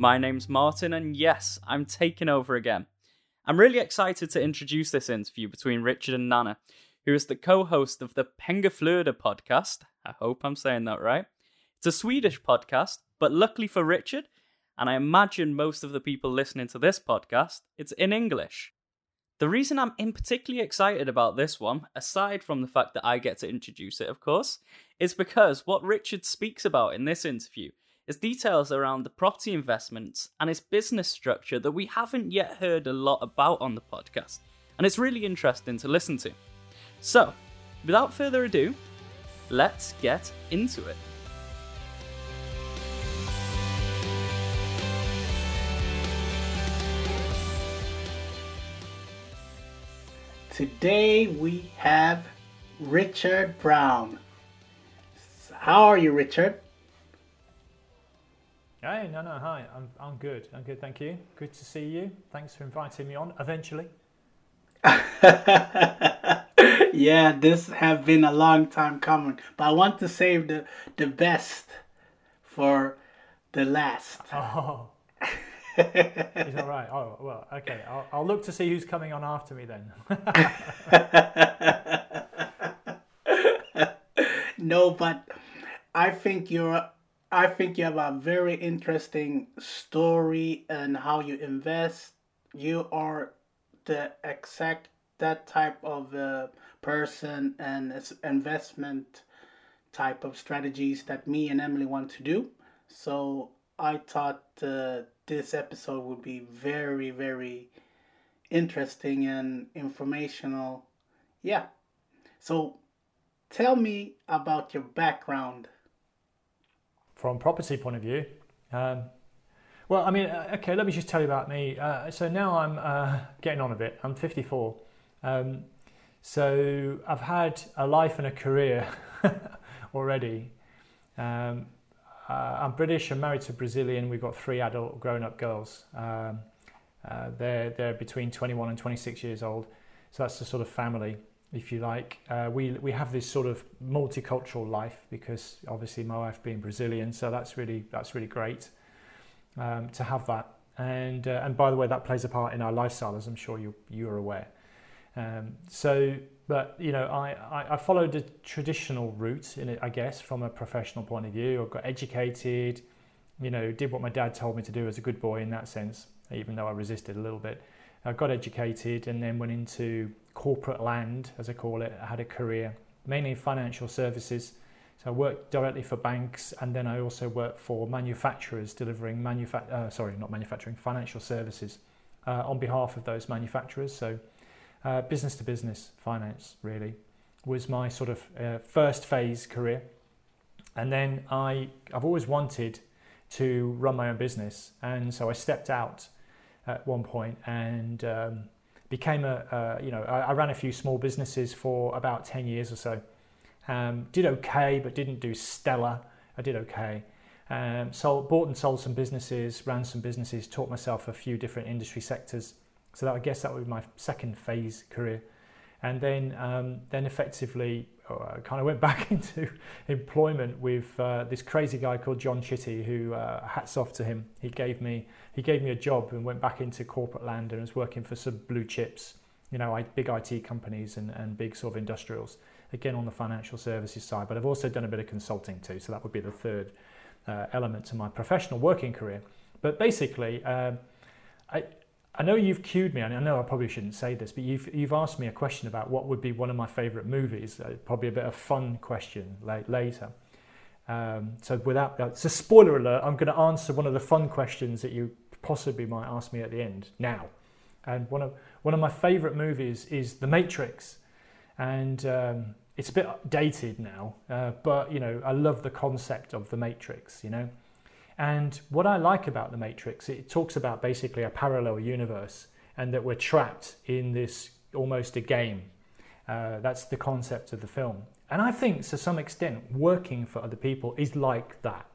My name's Martin, and yes, I'm taking over again. I'm really excited to introduce this interview between Richard and Nana, who is the co host of the Pengaflöda podcast. I hope I'm saying that right. It's a Swedish podcast, but luckily for Richard, and I imagine most of the people listening to this podcast, it's in English. The reason I'm in particularly excited about this one, aside from the fact that I get to introduce it, of course, is because what Richard speaks about in this interview is details around the property investments and its business structure that we haven't yet heard a lot about on the podcast, and it's really interesting to listen to. So, without further ado, let's get into it. Today we have Richard Brown. How are you, Richard? Hey, no, no, hi. I'm, I'm good. I'm good, thank you. Good to see you. Thanks for inviting me on eventually. yeah, this have been a long time coming, but I want to save the the best for the last. Oh, is that right? Oh, well, okay. I'll, I'll look to see who's coming on after me then. no, but I think you're I think you have a very interesting story and how you invest. You are the exact that type of uh, person and investment type of strategies that me and Emily want to do. So I thought uh, this episode would be very very interesting and informational. Yeah. So tell me about your background. From property point of view, um, well, I mean, uh, okay. Let me just tell you about me. Uh, so now I'm uh, getting on a bit. I'm 54. Um, so I've had a life and a career already. Um, uh, I'm British. I'm married to a Brazilian. We've got three adult grown-up girls. Um, uh, they're they're between 21 and 26 years old. So that's the sort of family, if you like. Uh, we we have this sort of multicultural life because obviously my wife being Brazilian, so that's really that's really great um, to have that. And uh, and by the way, that plays a part in our lifestyle, as I'm sure you you are aware. Um, so, but you know, I, I, I followed a traditional route in it, I guess, from a professional point of view. I got educated, you know, did what my dad told me to do as a good boy in that sense, even though I resisted a little bit. I got educated and then went into corporate land, as I call it. I had a career mainly in financial services. So I worked directly for banks, and then I also worked for manufacturers delivering manufa- uh, sorry, not manufacturing, financial services uh, on behalf of those manufacturers. So uh, business to business finance really was my sort of uh, first phase career, and then I I've always wanted to run my own business, and so I stepped out at one point and um, became a, you know I, I, ran a few small businesses for about ten years or so. Um, did okay, but didn't do stellar. I did okay. Um, sold, bought and sold some businesses, ran some businesses, taught myself a few different industry sectors. So that I guess that would be my second phase career, and then um, then effectively uh, kind of went back into employment with uh, this crazy guy called John Chitty, who uh, hats off to him. He gave me he gave me a job and went back into corporate land and was working for some blue chips, you know, big IT companies and, and big sort of industrials. Again on the financial services side, but I've also done a bit of consulting too. So that would be the third uh, element to my professional working career. But basically, um, I I know you've cued me, and I know I probably shouldn't say this, but you've you've asked me a question about what would be one of my favourite movies. Uh, probably a bit of fun question later. Um, so without uh, a spoiler alert, I'm going to answer one of the fun questions that you possibly might ask me at the end now. And one of one of my favourite movies is The Matrix, and um, it's a bit dated now, uh, but you know I love the concept of The Matrix. You know, And what I like about the Matrix, it talks about basically a parallel universe and that we're trapped in this almost a game. Uh, that's the concept of the film. And I think to some extent, working for other people is like that.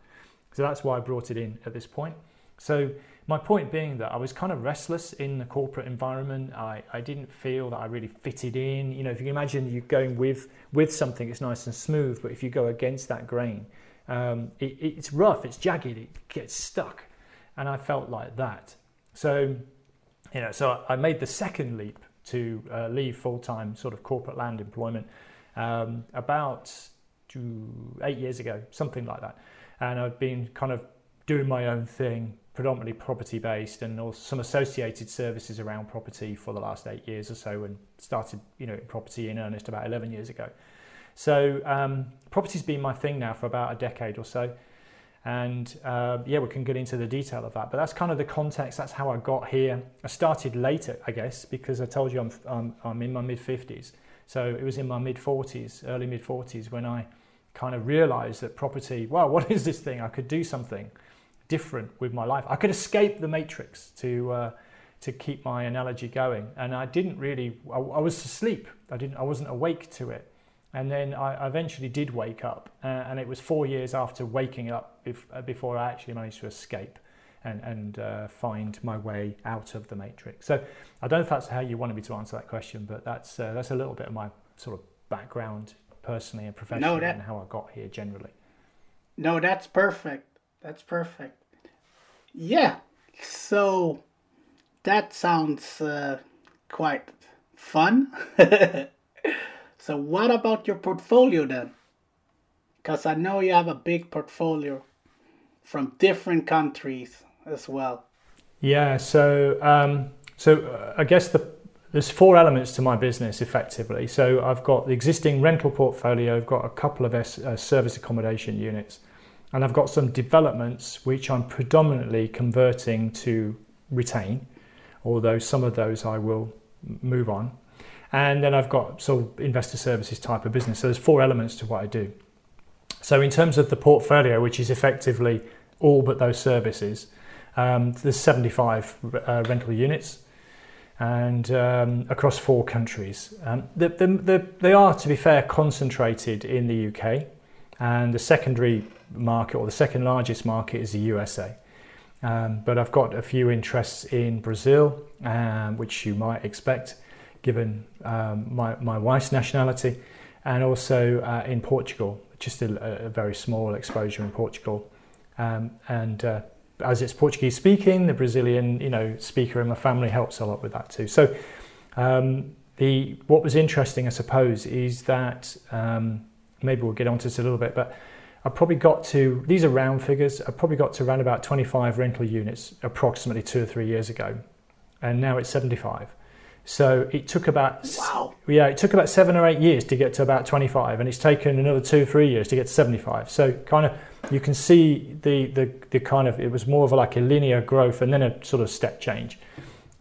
So that's why I brought it in at this point. So my point being that I was kind of restless in the corporate environment. I, I didn't feel that I really fitted in. You know, if you imagine you going with with something, it's nice and smooth, but if you go against that grain, um, it, it's rough, it's jagged, it gets stuck, and I felt like that. So, you know, so I made the second leap to uh, leave full time sort of corporate land employment um, about two, eight years ago, something like that, and I've been kind of doing my own thing predominantly property based and also some associated services around property for the last eight years or so and started you know property in earnest about 11 years ago so um, property's been my thing now for about a decade or so and uh, yeah we can get into the detail of that but that's kind of the context that's how i got here i started later i guess because i told you i'm, I'm, I'm in my mid 50s so it was in my mid 40s early mid 40s when i kind of realized that property wow what is this thing i could do something different with my life. I could escape the matrix to uh, to keep my analogy going, and I didn't really. I, I, was asleep. I didn't. I wasn't awake to it, and then I eventually did wake up, uh, and it was four years after waking up bef- uh, before I actually managed to escape. And, and uh, find my way out of the matrix. So I don't know if that's how you wanted me to answer that question, but that's uh, that's a little bit of my sort of background personally and professionally, no, that, and how I got here generally. No, that's perfect that's perfect. Yeah, so that sounds uh, quite fun. so, what about your portfolio then? Because I know you have a big portfolio from different countries as well. Yeah, so um, so uh, I guess the there's four elements to my business effectively. So I've got the existing rental portfolio, I've got a couple of S, uh, service accommodation units, and I've got some developments which I'm predominantly converting to retain, although some of those I will move on. And then I've got sort of investor services type of business. So there's four elements to what I do. So in terms of the portfolio, which is effectively all but those services, um, there's 75 uh, rental units and um, across four countries. Um, the, the, the, they are, to be fair, concentrated in the UK, and the secondary market or the second largest market is the USA. Um, but I've got a few interests in Brazil, um, which you might expect given um, my, my wife's nationality, and also uh, in Portugal, just a, a, very small exposure in Portugal. Um, and uh, as it's Portuguese speaking, the Brazilian you know speaker in my family helps a lot with that too. So um, the what was interesting, I suppose, is that um, maybe we'll get onto this a little bit, but I probably got to, these are round figures, I probably got to around about 25 rental units approximately two or three years ago. And now it's 75. So it took about wow. yeah, it took about seven or eight years to get to about 25, and it's taken another two, three years to get to 75. So kind of you can see the the, the kind of it was more of like a linear growth and then a sort of step change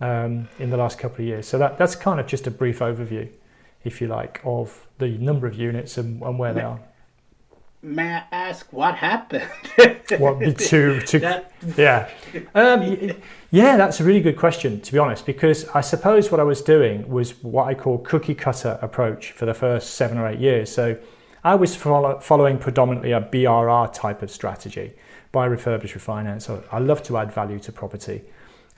um, in the last couple of years. So that that's kind of just a brief overview, if you like, of the number of units and, and where they are may I ask what happened? what to to that... yeah, um, yeah, that's a really good question to be honest. Because I suppose what I was doing was what I call cookie cutter approach for the first seven or eight years. So I was follow, following predominantly a BRR type of strategy, buy, refurbish, refinance. I love to add value to property,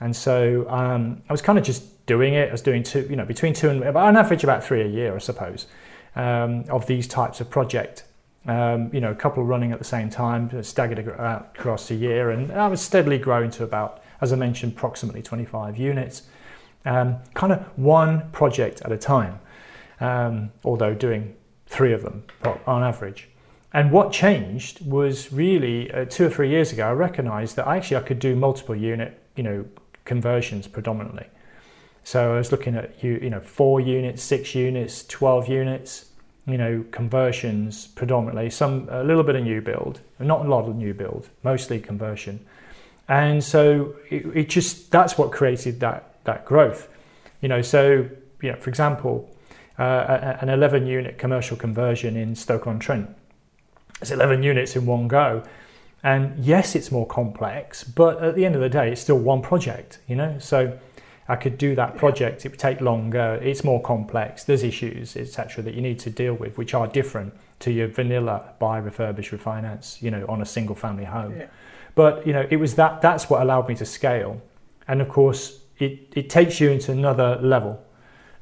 and so um, I was kind of just doing it. I was doing two, you know, between two and on average about three a year, I suppose, um, of these types of project um, you know, a couple running at the same time, staggered across a year, and I was steadily growing to about, as I mentioned, approximately 25 units, um, kind of one project at a time, um, although doing three of them on average. And what changed was really uh, two or three years ago, I recognised that actually I could do multiple unit, you know, conversions predominantly. So I was looking at you, you know, four units, six units, 12 units, you know, conversions predominantly, some a little bit of new build, not a lot of new build, mostly conversion. And so it, it just that's what created that that growth. You know, so you know, for example, uh, an 11 unit commercial conversion in Stoke on Trent. It's 11 units in one go. And yes, it's more complex, but at the end of the day, it's still one project, you know? So I could do that project, it would take longer, it's more complex, there's issues, etc., that you need to deal with, which are different to your vanilla buy, refurbish, refinance, you know, on a single family home. Yeah. But, you know, it was that, that's what allowed me to scale. And of course, it, it takes you into another level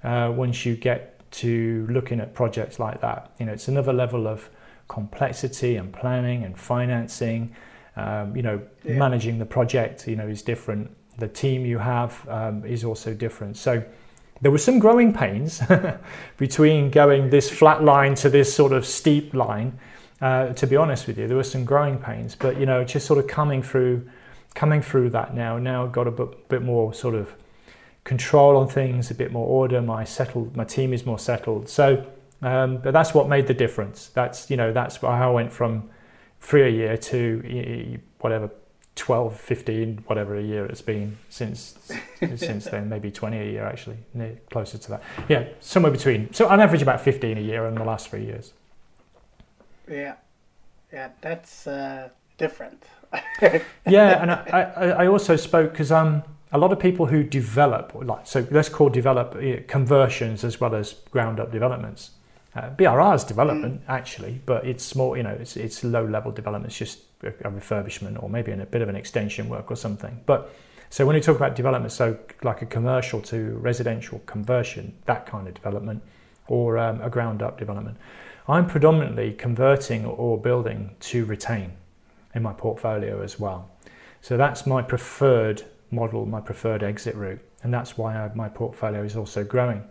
uh, once you get to looking at projects like that. You know, it's another level of complexity and planning and financing. Um, you know, yeah. managing the project, you know, is different. The team you have um, is also different. So there were some growing pains between going this flat line to this sort of steep line. Uh, to be honest with you, there were some growing pains, but you know, just sort of coming through, coming through that now. Now I've got a bit, bit more sort of control on things, a bit more order. My settled, my team is more settled. So um, but that's what made the difference. That's you know that's how I went from three a year to whatever 12, 15, whatever a year it's been since since then. Maybe twenty a year actually, closer to that. Yeah, somewhere between. So on average about fifteen a year in the last three years. Yeah, yeah, that's uh, different. yeah, and I, I, I also spoke because um a lot of people who develop like so let's call develop conversions as well as ground up developments uh, BRR's development mm. actually, but it's more You know, it's it's low level development. It's just a, a refurbishment or maybe a bit of an extension work or something. But so when we talk about development, so like a commercial to residential conversion, that kind of development, or um, a ground up development, I'm predominantly converting or building to retain in my portfolio as well. So that's my preferred model, my preferred exit route, and that's why I, my portfolio is also growing.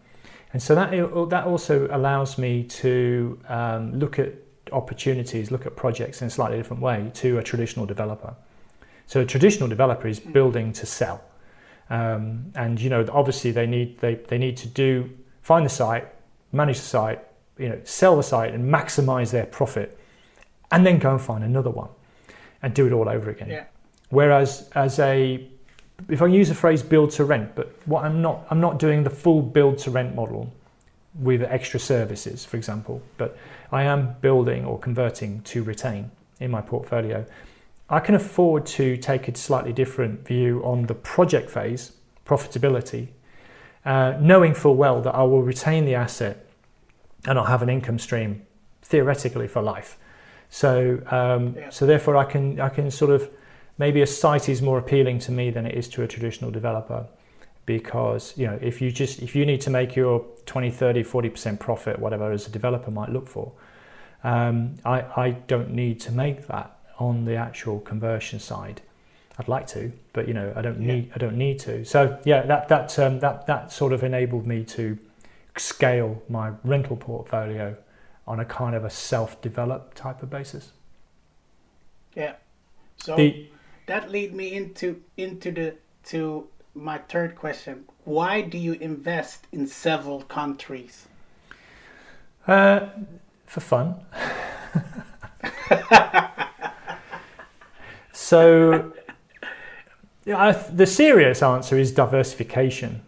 And so that, that also allows me to um, look at opportunities, look at projects in a slightly different way to a traditional developer. So a traditional developer is building to sell. Um, and you know obviously they need they, they need to do find the site manage the site you know sell the site and maximize their profit and then go and find another one and do it all over again yeah. whereas as a if I use the phrase build to rent, but what I'm not, I'm not doing the full build to rent model with extra services, for example, but I am building or converting to retain in my portfolio. I can afford to take a slightly different view on the project phase, profitability, uh, knowing full well that I will retain the asset and I'll have an income stream theoretically for life. So, um, yeah. so therefore, I can I can sort of maybe a site is more appealing to me than it is to a traditional developer. Because you know if you just if you need to make your 20 30 40% profit whatever as a developer might look for um, I, I don't need to make that on the actual conversion side. I'd like to but you know I don't need I don't need to. So yeah that that um, that that sort of enabled me to scale my rental portfolio on a kind of a self-developed type of basis. Yeah. So the, that lead me into into the to my third question. Why do you invest in several countries? Uh, for fun. so, the serious answer is diversification.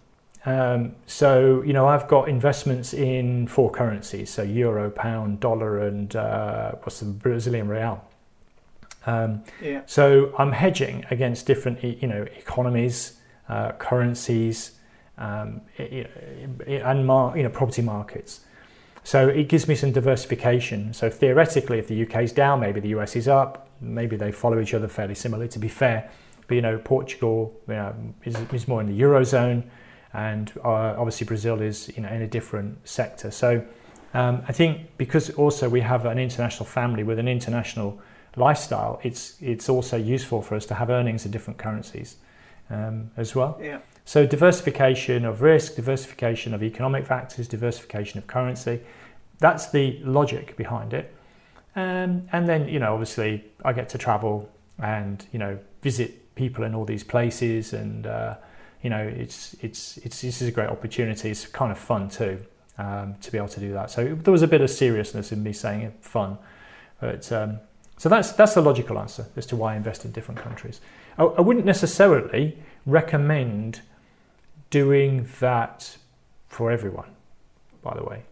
Um, so, you know, I've got investments in four currencies, so euro, pound, dollar, and uh, what's the Brazilian real. Um, yeah. So I'm hedging against different, you know, economies, uh, currencies, um, and mar- you know property markets. So it gives me some diversification. So theoretically, if the UK is down, maybe the US is up. Maybe they follow each other fairly similarly. To be fair, but you know, Portugal you know, is, is more in the eurozone, and uh, obviously Brazil is you know in a different sector. So um, I think because also we have an international family with an international lifestyle, it's it's also useful for us to have earnings in different currencies um, as well. Yeah. So diversification of risk, diversification of economic factors, diversification of currency. That's the logic behind it. Um, and then you know, obviously, I get to travel and you know visit people in all these places, and uh, you know, it's it's it's this is a great opportunity. It's kind of fun too um, to be able to do that. So there was a bit of seriousness in me saying it fun, but um, so that's that's the logical answer as to why I invest in different countries. I, I wouldn't necessarily recommend doing that for everyone, by the way.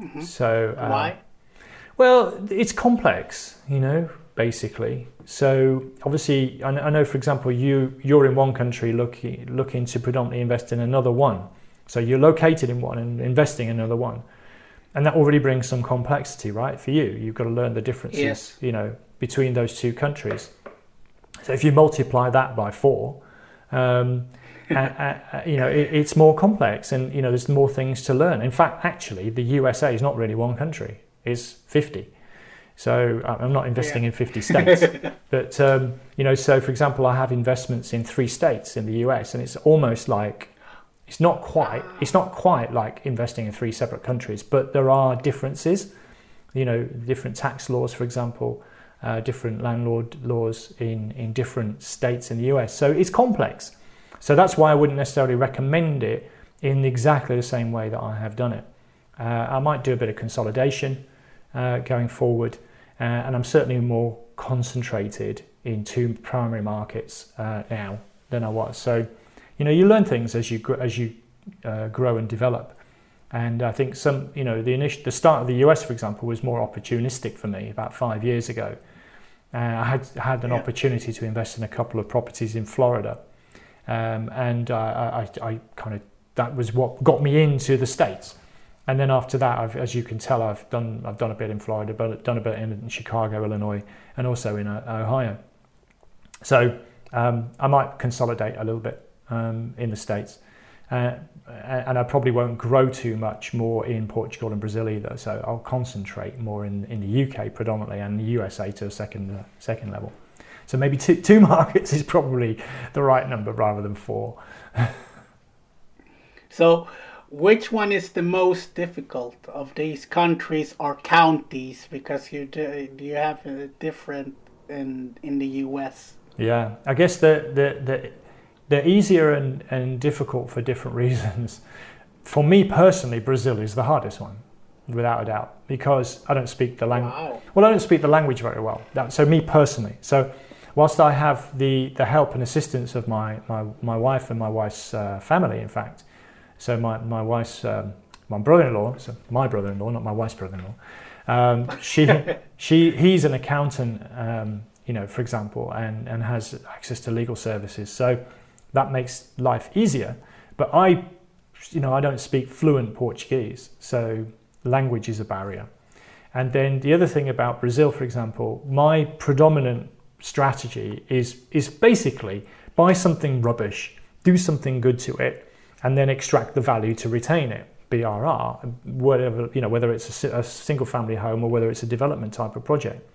Mm-hmm. So um, why? Well, it's complex, you know. basically. So obviously, I know, for example, you you're in one country looking looking to predominantly invest in another one. So you're located in one and investing in another one, and that already brings some complexity, right? For you, you've got to learn the differences, yes. you know, between those two countries. So if you multiply that by four, um, uh, uh, you know, it, it's more complex, and you know, there's more things to learn. In fact, actually, the USA is not really one country; it's fifty. So I'm not investing yeah. in 50 states, but um, you know, so for example, I have investments in three states in the US, and it's almost like it's not quite it's not quite like investing in three separate countries, but there are differences. You know, different tax laws, for example, uh, different landlord laws in in different states in the US. So it's complex. So that's why I wouldn't necessarily recommend it in exactly the same way that I have done it. Uh, I might do a bit of consolidation uh, going forward. Uh, and I'm certainly more concentrated in two primary markets uh, now than I was. So, you know, you learn things as you as you uh, grow and develop. And I think some, you know, the initial, the start of the US, for example, was more opportunistic for me about five years ago. Uh, I had had an yeah. opportunity to invest in a couple of properties in Florida, um, and I, I, I kind of that was what got me into the states and then after that, I've, as you can tell, I've done I've done a bit in Florida, but done a bit in Chicago, Illinois, and also in uh, Ohio. So um, I might consolidate a little bit um, in the states, uh, and I probably won't grow too much more in Portugal and Brazil either. So I'll concentrate more in, in the UK predominantly and the USA to a second uh, second level. So maybe two, two markets is probably the right number rather than four. so which one is the most difficult of these countries or counties because you do, you have a different in in the US yeah i guess the the, the they're easier and, and difficult for different reasons for me personally brazil is the hardest one without a doubt because i don't speak the language wow. well i don't speak the language very well that, so me personally so whilst i have the the help and assistance of my my, my wife and my wife's uh, family in fact so my, my wife's um, my brother-in-law, so my brother-in-law, not my wife's brother-in-law. Um, she she he's an accountant, um, you know, for example, and and has access to legal services. So that makes life easier. But I, you know, I don't speak fluent Portuguese, so language is a barrier. And then the other thing about Brazil, for example, my predominant strategy is is basically buy something rubbish, do something good to it, and then extract the value to retain it. BRR, whatever you know, whether it's a, a single family home or whether it's a development type of project.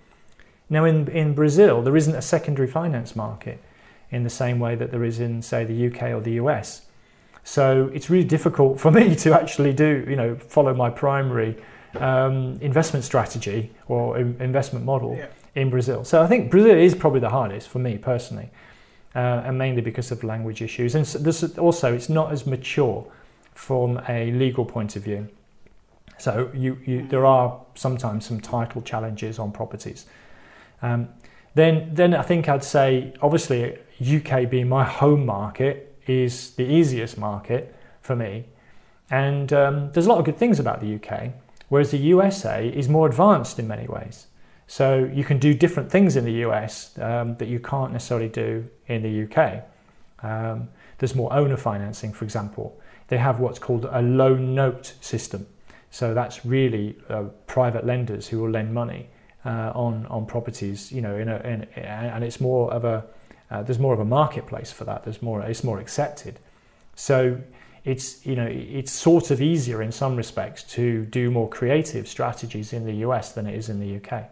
Now, in in Brazil, there isn't a secondary finance market in the same way that there is in, say, the UK or the US. So it's really difficult for me to actually do, you know, follow my primary um, investment strategy or investment model yeah. in Brazil. So I think Brazil is probably the hardest for me personally uh, and mainly because of language issues. And so also, it's not as mature from a legal point of view. So you, you, there are sometimes some title challenges on properties. Um, then, then I think I'd say, obviously, UK being my home market is the easiest market for me. And um, there's a lot of good things about the UK, whereas the USA is more advanced in many ways. So you can do different things in the US um, that you can't necessarily do in the UK. Um, there's more owner financing, for example. They have what's called a loan note system. So that's really uh, private lenders who will lend money uh, on on properties, you know, in a, in, and it's more of a uh, there's more of a marketplace for that. There's more it's more accepted. So it's you know it's sort of easier in some respects to do more creative strategies in the US than it is in the UK.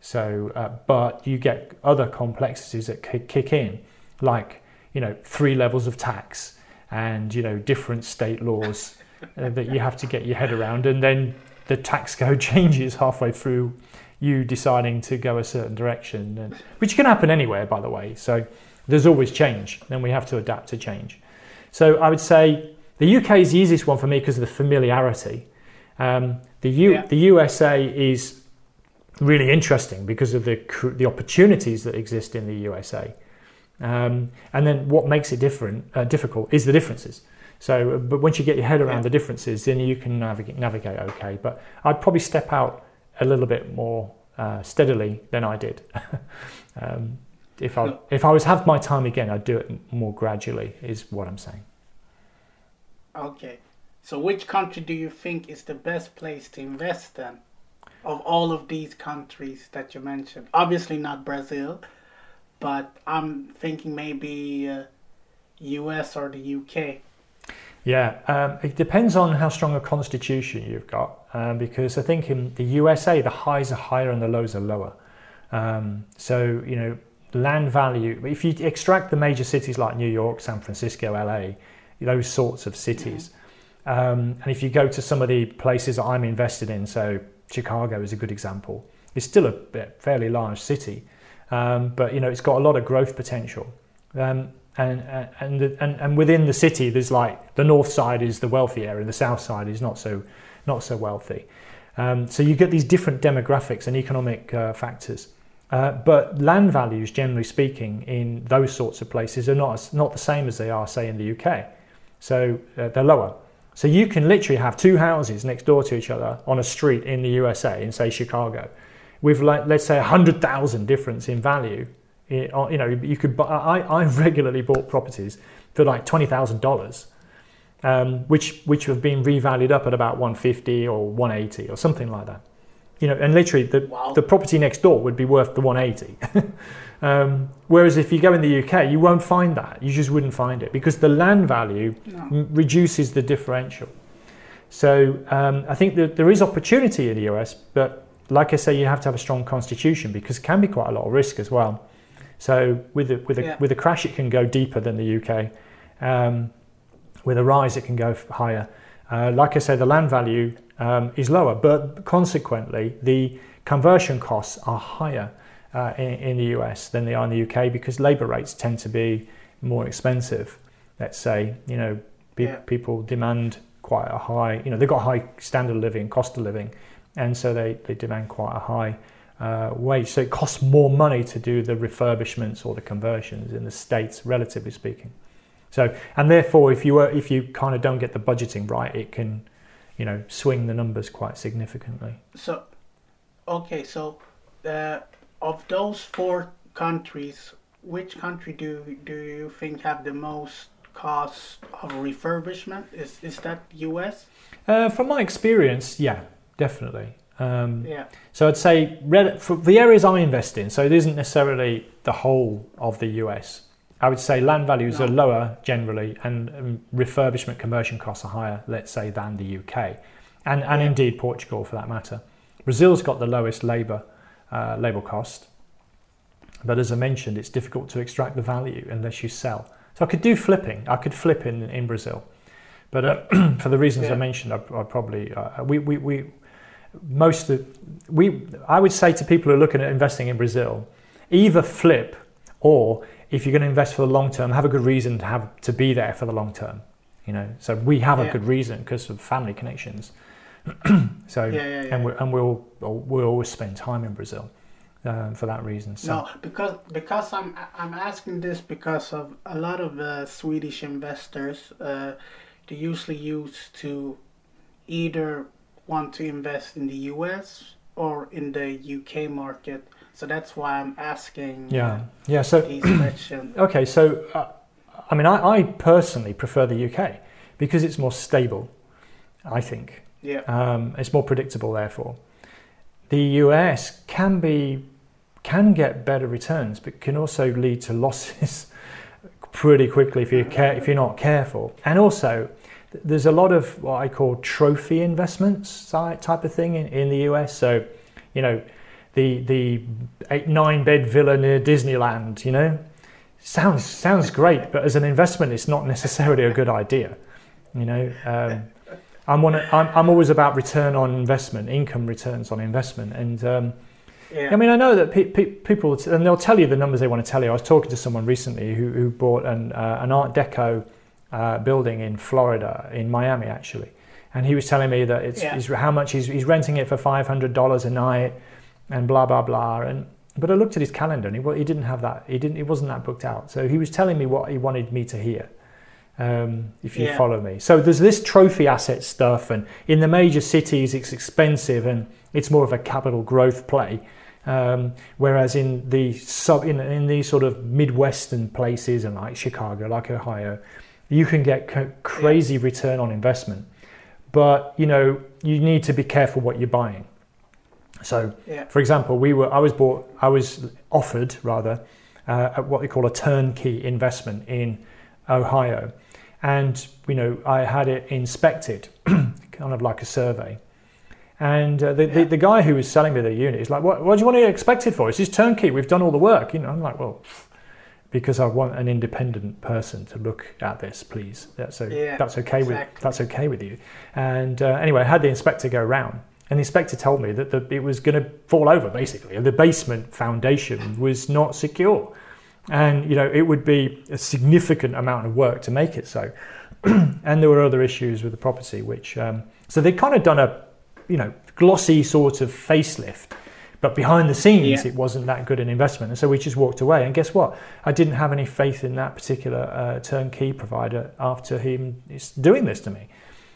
So, uh, but you get other complexities that kick in, like you know three levels of tax and you know different state laws that you have to get your head around, and then the tax code changes halfway through you deciding to go a certain direction, and, which can happen anywhere, by the way. So there's always change, and we have to adapt to change. So I would say the UK is the easiest one for me because of the familiarity. Um, the U- yeah. the USA is really interesting because of the the opportunities that exist in the USA. Um, and then what makes it different uh, difficult is the differences. So, uh, but once you get your head around yeah. the differences, then you can navigate, navigate okay. But I'd probably step out a little bit more uh, steadily than I did. um, if I if I was have my time again, I'd do it more gradually. Is what I'm saying. Okay, so which country do you think is the best place to invest in? Of all of these countries that you mentioned, obviously not Brazil, but I'm thinking maybe uh, U.S. or the U.K. Yeah, um, it depends on how strong a constitution you've got, um, because I think in the USA the highs are higher and the lows are lower. Um, so you know, land value. If you extract the major cities like New York, San Francisco, LA, those sorts of cities, um, and if you go to some of the places that I'm invested in, so Chicago is a good example. It's still a fairly large city, um, but you know it's got a lot of growth potential. And, and, and, and within the city, there's like the north side is the wealthy area, the south side is not so, not so wealthy. Um, so you get these different demographics and economic uh, factors. Uh, but land values, generally speaking, in those sorts of places are not, not the same as they are, say, in the UK. So uh, they're lower. So you can literally have two houses next door to each other on a street in the USA, in say Chicago, with like, let's say 100,000 difference in value. You know, you could buy, I, I regularly bought properties for like $20,000, um, which, which have been revalued up at about 150 or 180 or something like that you know, and literally the, wow. the property next door would be worth the 180. um, whereas if you go in the UK, you won't find that. You just wouldn't find it because the land value no. m- reduces the differential. So um, I think that there is opportunity in the US, but like I say, you have to have a strong constitution because it can be quite a lot of risk as well. So with a, with a, yeah. with a crash, it can go deeper than the UK. Um, with a rise, it can go higher. Uh, like I say, the land value um, is lower, but consequently, the conversion costs are higher uh, in, in, the US than they are in the UK because labor rates tend to be more expensive. Let's say, you know, pe- yeah. people demand quite a high, you know, they've got high standard of living, cost of living, and so they, they demand quite a high uh, wage. So it costs more money to do the refurbishments or the conversions in the States, relatively speaking. So, and therefore, if you, if you kind of don't get the budgeting right, it can you know, swing the numbers quite significantly. So, okay, so uh, of those four countries, which country do do you think have the most cost of refurbishment? Is is that U.S.? Uh, from my experience, yeah, definitely. Um, yeah. So I'd say for the areas I invest in, so it isn't necessarily the whole of the US. I would say land values no. are lower generally, and um, refurbishment conversion costs are higher, let's say, than the UK, and and yeah. indeed Portugal for that matter. Brazil's got the lowest labour uh, labour cost, but as I mentioned, it's difficult to extract the value unless you sell. So I could do flipping. I could flip in in Brazil, but uh, for the reasons yeah. I mentioned, I, I probably uh, we, we we most of, we I would say to people who are looking at investing in Brazil, either flip or if you're going to invest for the long term, have a good reason to have to be there for the long term. You know, so we have yeah. a good reason because of family connections. so yeah, yeah, and we and we'll we'll always spend time in Brazil uh, for that reason. So. No, because because I'm I'm asking this because of a lot of uh, Swedish investors. Uh, they usually use to either want to invest in the U.S. or in the UK market so that's why I'm asking. Yeah, yeah. So okay, so uh, I mean, I, I, personally prefer the UK because it's more stable. I think. Yeah. Um, it's more predictable, therefore. The US can be can get better returns, but can also lead to losses pretty quickly if you care, if you're not careful. And also, there's a lot of what I call trophy investments type of thing in, in the US. So, you know, the the eight nine bed villa near Disneyland. You know, sounds sounds great, but as an investment, it's not necessarily a good idea. You know, um, I'm one. I'm, I'm always about return on investment, income returns on investment, and. Um, yeah. I mean, I know that pe- pe- people, and they'll tell you the numbers they want to tell you. I was talking to someone recently who, who bought an, uh, an Art Deco uh, building in Florida, in Miami actually, and he was telling me that it's, yeah. it's how much he's, he's renting it for five hundred dollars a night and blah blah blah. And but I looked at his calendar and he, he didn't have that. He didn't. It wasn't that booked out. So he was telling me what he wanted me to hear. Um, if you yeah. follow me, so there's this trophy asset stuff, and in the major cities it's expensive and it's more of a capital growth play. Um, whereas in the sub in, in these sort of midwestern places and like Chicago, like Ohio, you can get crazy yeah. return on investment. But you know you need to be careful what you're buying. So, yeah. for example, we were I was bought I was offered rather uh, what they call a turnkey investment in Ohio, and you know I had it inspected, kind of like a survey and uh, the, yeah. the, the, guy who was selling me the unit is like, what, what do you want to expect it for? It's just turnkey. We've done all the work. You know, I'm like, well, because I want an independent person to look at this, please. That's, so yeah, that's okay exactly. with that's okay with you. And uh, anyway, I had the inspector go round, and the inspector told me that the, it was going to fall over basically, and the basement foundation was not secure, and you know it would be a significant amount of work to make it so. and there were other issues with the property, which um, so they'd kind of done a you know glossy sort of facelift but behind the scenes yeah. it wasn't that good an investment. And so we just walked away. And guess what? I didn't have any faith in that particular uh, turnkey provider after him doing this to me.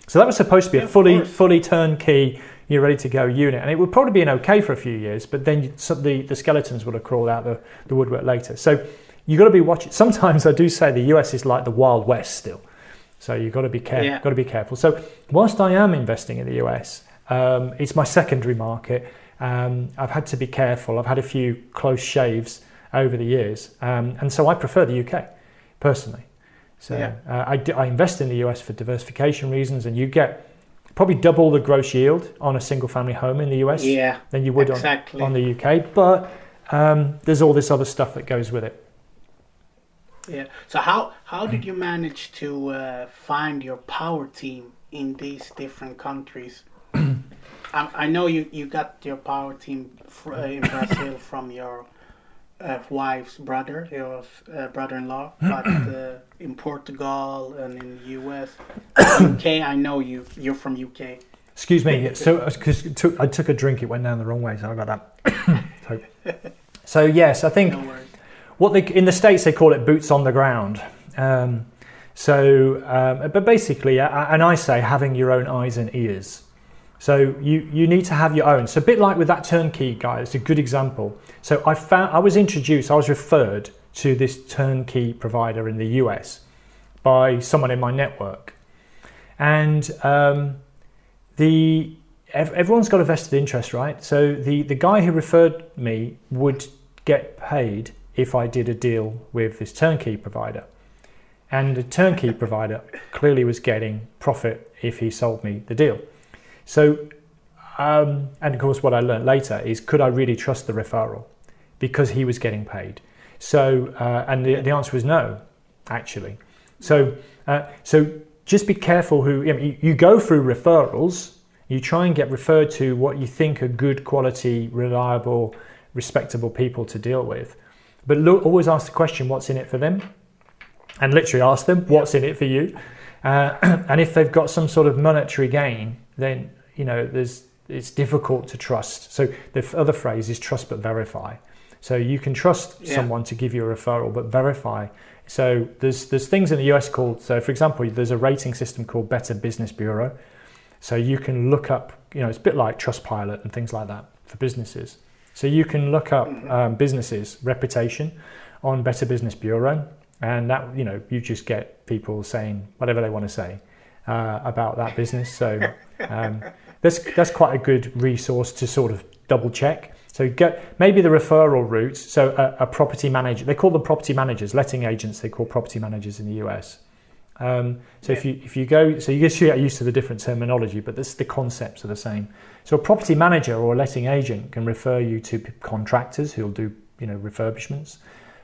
So that was supposed to be yeah, a fully fully turnkey you're ready to go unit. And it would probably be an okay for a few years but then the, the skeletons would have crawled out the, the woodwork later. So you've got to be watching sometimes i do say the us is like the wild west still. So you've got to be careful yeah. got to be careful. So whilst i am investing in the us um, it's my secondary market. Um, I've had to be careful. I've had a few close shaves over the years, um, and so I prefer the UK personally. So yeah. uh, I, I invest in the US for diversification reasons, and you get probably double the gross yield on a single family home in the US yeah, than you would exactly. on, on the UK. But um, there's all this other stuff that goes with it. Yeah. So how how did you manage to uh, find your power team in these different countries? I, I know you, you got your power team uh, in Brazil from your uh, wife's brother, your uh, brother-in-law, but uh, in Portugal and in the US, UK, I know you. You're from UK. Excuse me. So, because I took a drink, it went down the wrong way, so I got that. so, so, yes, I think no what they in the states they call it boots on the ground. Um, so, um, but basically, and I say having your own eyes and ears. So you, you need to have your own. So a bit like with that turnkey guy, it's a good example. So I found I was introduced, I was referred to this turnkey provider in the US by someone in my network, and um, the everyone's got a vested interest, right? So the the guy who referred me would get paid if I did a deal with this turnkey provider. And the turnkey provider clearly was getting profit if he sold me the deal. So, um, and of course, what I learned later is could I really trust the referral because he was getting paid? So, uh, and the, the answer was no, actually. So, uh, so just be careful who you, you, you go through referrals. You try and get referred to what you think are good quality, reliable, respectable people to deal with. But look, always ask the question, what's in it for them? And literally ask them, what's in it for you? Uh, and if they've got some sort of monetary gain, then you know, there's it's difficult to trust. So the other phrase is trust but verify. So you can trust yeah. someone to give you a referral, but verify. So there's there's things in the US called so for example there's a rating system called Better Business Bureau. So you can look up you know it's a bit like Trustpilot and things like that for businesses. So you can look up mm-hmm. um, businesses reputation on Better Business Bureau, and that you know you just get people saying whatever they want to say uh, about that business. So um, that's that's quite a good resource to sort of double check. So get maybe the referral route. So a, a, property manager, they call them property managers, letting agents. They call property managers in the US. Um, so yeah. if you if you go, so you get used to the different terminology, but this, the concepts are the same. So a property manager or a letting agent can refer you to contractors who'll do you know refurbishments,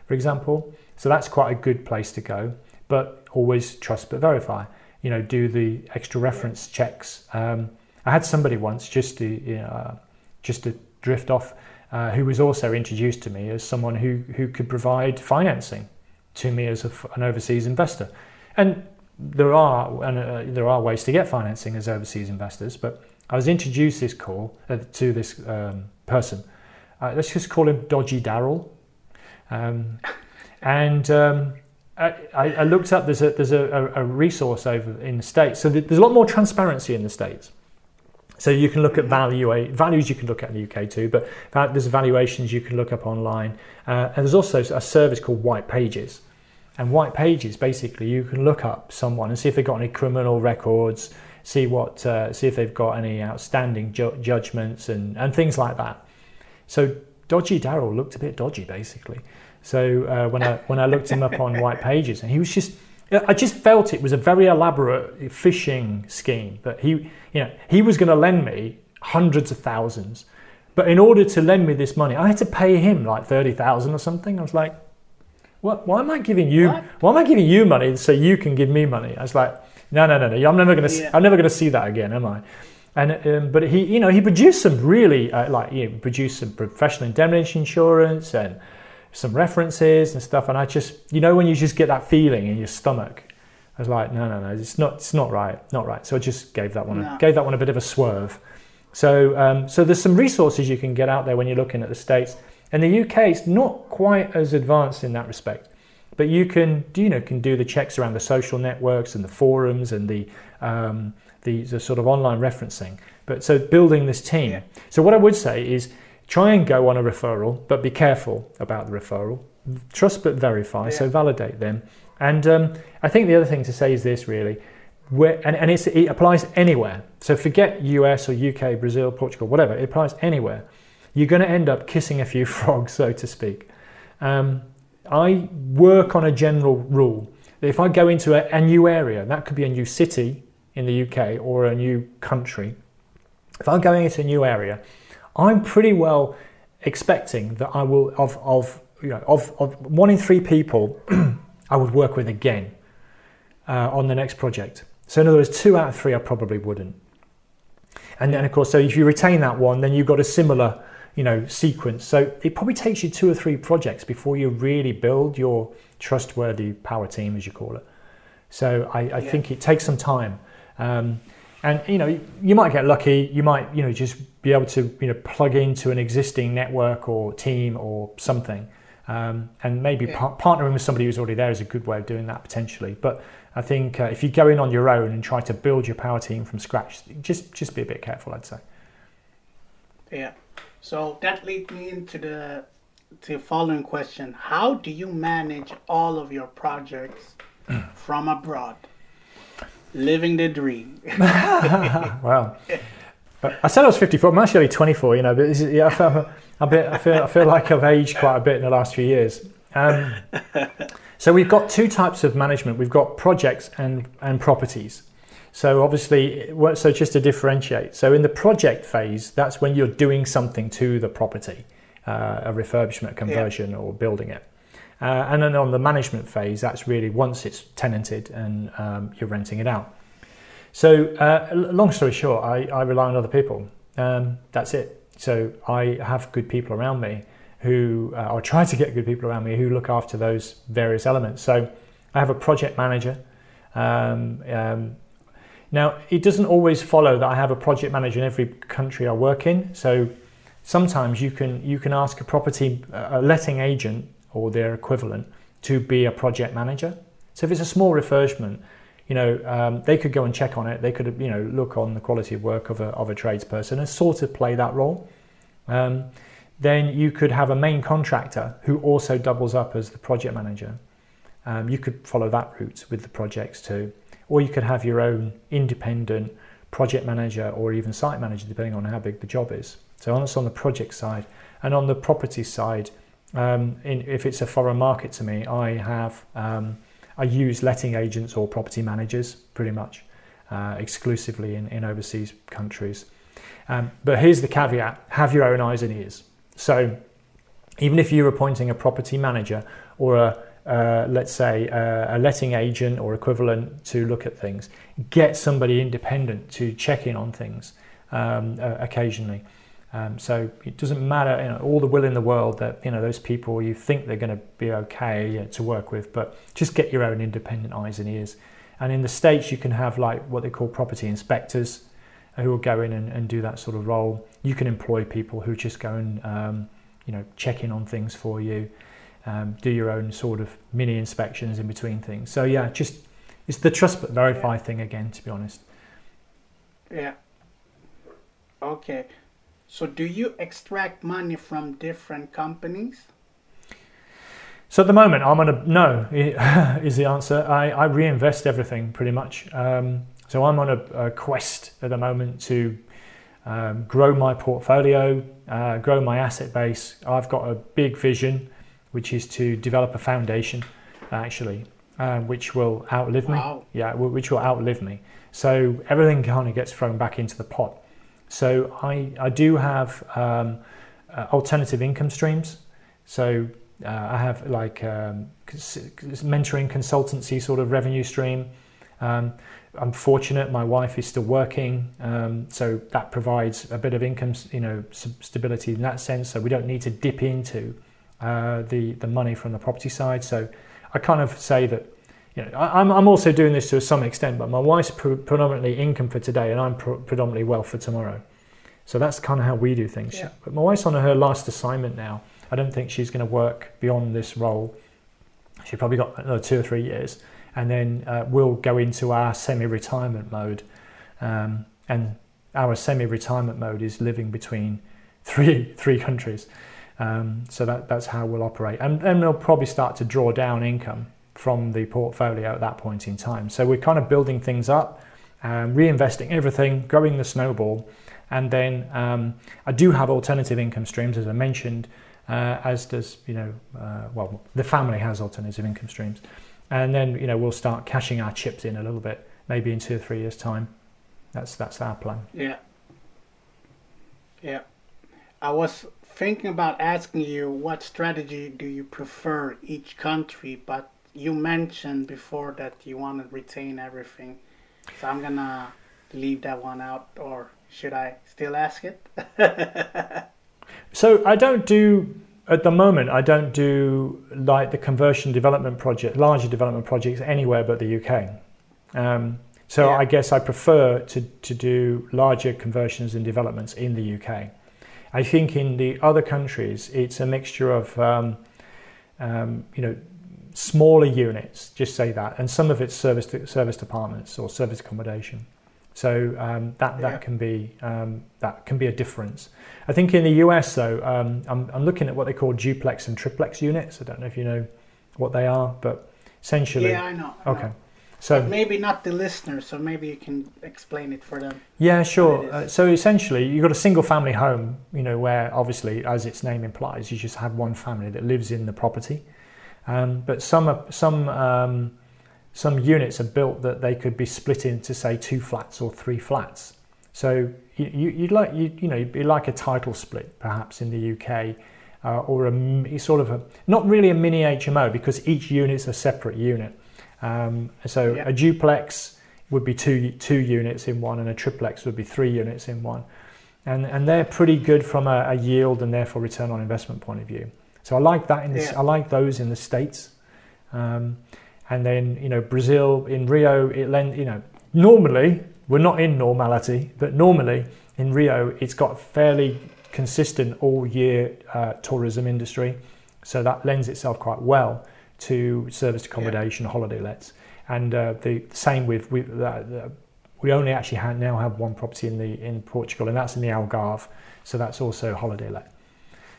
for example. So that's quite a good place to go. But always trust but verify. You know, do the extra reference checks. Um, I had somebody once just to you know, uh, just to drift off, uh, who was also introduced to me as someone who who could provide financing to me as a, an overseas investor, and there are and uh, there are ways to get financing as overseas investors, but I was introduced this call uh, to this um, person. Uh, let's just call him Dodgy Daryl, um, and. Um, I, I, looked up. There's a there's a, a resource over in the states, so there's a lot more transparency in the states. So you can look at value values you can look at in the UK too, but there's valuations you can look up online, uh, and there's also a service called White Pages. And White Pages basically you can look up someone and see if they've got any criminal records, see what uh, see if they've got any outstanding ju- judgments and and things like that. So dodgy Daryl looked a bit dodgy basically. So uh, when I when I looked him up on White Pages, and he was just I just felt it was a very elaborate phishing scheme. That he, you know, he was going to lend me hundreds of thousands, but in order to lend me this money, I had to pay him like thirty thousand or something. I was like, what? Why am I giving you? What? Why am I giving you money so you can give me money? I was like, no, no, no, no. I'm never going to. Yeah. I'm never going to see that again, am I? And um, but he, you know, he produced some really uh, like you know, produced some professional indemnity insurance and some references and stuff. And I just, you know, when you just get that feeling in your stomach, I was like, no, no, no, it's not, it's not right, not right. So I just gave that one, no. gave that one a bit of a swerve. So, um, so there's some resources you can get out there when you're looking at the states. And the UK is not quite as advanced in that respect, but you can, you know, can do the checks around the social networks and the forums and the, um, the, the sort of online referencing. But so building this team. Yeah. So what I would say is Try and go on a referral, but be careful about the referral. Trust but verify, yeah. so validate them. And um, I think the other thing to say is this really, where, and, and it applies anywhere. So forget US or UK, Brazil, Portugal, whatever, it applies anywhere. You're going to end up kissing a few frogs, so to speak. Um, I work on a general rule. If I go into a, a new area, that could be a new city in the UK or a new country. If I'm going into a new area, I'm pretty well expecting that I will of of you know of, of one in three people I would work with again uh, on the next project. So in other words, two out of three I probably wouldn't. And then of course, so if you retain that one, then you've got a similar you know sequence. So it probably takes you two or three projects before you really build your trustworthy power team, as you call it. So I, I yeah. think it takes some time. Um, and you know you might get lucky you might you know just be able to you know plug into an existing network or team or something. Um, and maybe yeah. par- partnering with somebody who's already there is a good way of doing that potentially. But i think uh, if you go in on your own and try to build your power team from scratch just just be a bit careful i'd say. Yeah. So that leads me into the to the following question. How do you manage all of your projects from abroad living the dream. wow. I said I was 54. I'm actually 24, you know, but is, yeah, I, feel, a bit, I, feel, I feel like I've aged quite a bit in the last few years. Um, so we've got two types of management. We've got projects and, and properties. So obviously, so just to differentiate. So in the project phase, that's when you're doing something to the property, uh, a refurbishment, conversion, yeah. or building it. Uh, and then on the management phase, that's really once it's tenanted and um, you're renting it out. So, uh, long story short, I, I, rely on other people. Um, that's it. So, I have good people around me who, uh, or try to get good people around me who look after those various elements. So, I have a project manager. Um, um now, it doesn't always follow that I have a project manager in every country I work in. So, sometimes you can you can ask a property a letting agent or their equivalent to be a project manager. So if it's a small refurbishment, you know, um, they could go and check on it. They could, you know, look on the quality of work of a, of a tradesperson and sort of play that role. Um, then you could have a main contractor who also doubles up as the project manager. Um, you could follow that route with the projects too. Or you could have your own independent project manager or even site manager, depending on how big the job is. So that's on the project side. And on the property side, um, in, if it's a foreign market to me, I have um, I use letting agents or property managers pretty much uh, exclusively in, in overseas countries. Um, but here's the caveat: have your own eyes and ears. So even if you're appointing a property manager or a uh, let's say uh, a letting agent or equivalent to look at things, get somebody independent to check in on things um, uh, occasionally. Um, so it doesn't matter, you know, all the will in the world that you know those people you think they're going to be okay to work with, but just get your own independent eyes and ears. And in the states, you can have like what they call property inspectors, who will go in and, and do that sort of role. You can employ people who just go and um, you know check in on things for you, um, do your own sort of mini inspections in between things. So yeah, just it's the trust but verify thing again, to be honest. Yeah. Okay. So do you extract money from different companies? So at the moment, I'm on a no is the answer. I, I reinvest everything pretty much. Um, so I'm on a, a, quest at the moment to um, grow my portfolio, uh, grow my asset base. I've got a big vision, which is to develop a foundation, actually, uh, which will outlive wow. me. Yeah, which will outlive me. So everything kind of gets thrown back into the pot. So I, I do have um, uh, alternative income streams. So uh, I have like um, mentoring consultancy sort of revenue stream. Um, I'm fortunate my wife is still working, um, so that provides a bit of income, you know, stability in that sense. So we don't need to dip into uh, the the money from the property side. So I kind of say that, you know, I, am I'm also doing this to some extent, but my wife's pre- predominantly income for today, and I'm pre- predominantly wealth for tomorrow. So that's kind of how we do things. Yeah. But my wife's on her last assignment now. I don't think she's going to work beyond this role. She probably got another two or three years, and then uh, we'll go into our semi-retirement mode. Um, and our semi-retirement mode is living between three three countries. Um, so that that's how we'll operate, and then we'll probably start to draw down income from the portfolio at that point in time. So we're kind of building things up, um, reinvesting everything, growing the snowball, and then um, I do have alternative income streams, as I mentioned uh, as does you know uh, well the family has alternative income streams, and then you know we'll start cashing our chips in a little bit maybe in two or three years time. That's that's our plan. Yeah. Yeah, I was thinking about asking you what strategy do you prefer each country, but you mentioned before that you want to retain everything, so I'm gonna leave that one out, or should I still ask it? So I don't do at the moment. I don't do like the conversion development project, larger development projects anywhere but the UK. Um, so yeah. I guess I prefer to to do larger conversions and developments in the UK. I think in the other countries it's a mixture of um, um, you know smaller units, just say that, and some of it's service to, service departments or service accommodation. So um, that that can be um, that can be a difference. I think in the US though, um, I'm, I'm looking at what they call duplex and triplex units. I don't know if you know what they are, but essentially. Yeah, I know. I okay. Know. So but maybe not the listeners, so maybe you can explain it for them. Yeah, sure. Uh, so essentially, you've got a single family home, you know, where obviously, as its name implies, you just have one family that lives in the property. Um, but some some um, some units are built that they could be split into say two flats or three flats. So you, would like you, you know you'd be like a title split perhaps in the UK, uh, or a sort of a not really a mini HMO because each unit's a separate unit. Um, so yeah. a duplex would be two two units in one, and a triplex would be three units in one, and and they're pretty good from a, a yield and therefore return on investment point of view. So I like that in the, yeah. I like those in the states. Um, and then you know Brazil in Rio it lend you know normally we're not in normality but normally in Rio it's got fairly consistent all year uh, tourism industry so that lends itself quite well to service accommodation yeah. holiday lets and uh, the same with we, uh, we only actually have, now have one property in the in Portugal and that's in the Algarve so that's also holiday let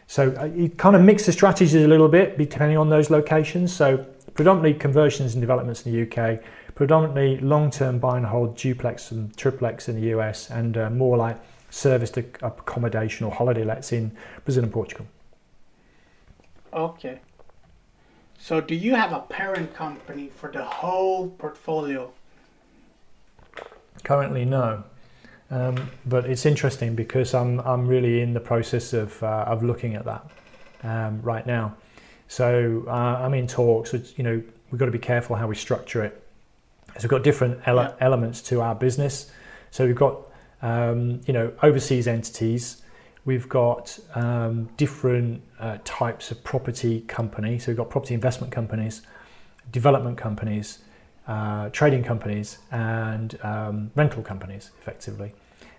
so uh, you kind of mix the strategies a little bit depending on those locations so predominantly conversions and developments in the UK, predominantly long-term buy and hold duplex and triplex in the US, and uh, more like serviced accommodation or holiday lets in Brazil and Portugal. Okay. So do you have a parent company for the whole portfolio? Currently, no. Um, but it's interesting because I'm I'm really in the process of uh, of looking at that um, right now. So uh, I'm in talks. you know, we've got to be careful how we structure it. So we've got different ele- yeah. elements to our business. So we've got um, you know overseas entities. We've got um, different uh, types of property company. So we've got property investment companies, development companies, uh, trading companies, and um, rental companies, effectively.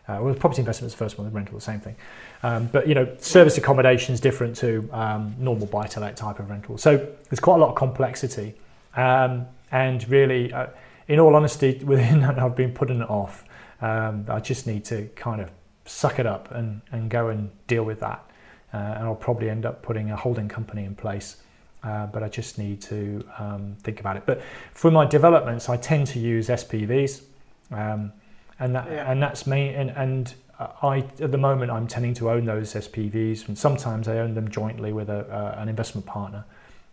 Uh, well, property investment is the first one, the rental, the same thing. Um, but you know, service accommodation is different to um, normal buy-to-let type of rental. So there's quite a lot of complexity, um, and really, uh, in all honesty, within that, I've been putting it off. Um, I just need to kind of suck it up and, and go and deal with that. Uh, and I'll probably end up putting a holding company in place. Uh, but I just need to um, think about it. But for my developments, I tend to use SPVs, um, and that yeah. and that's me. And, and I at the moment I'm tending to own those SPVs, and sometimes I own them jointly with a, uh, an investment partner,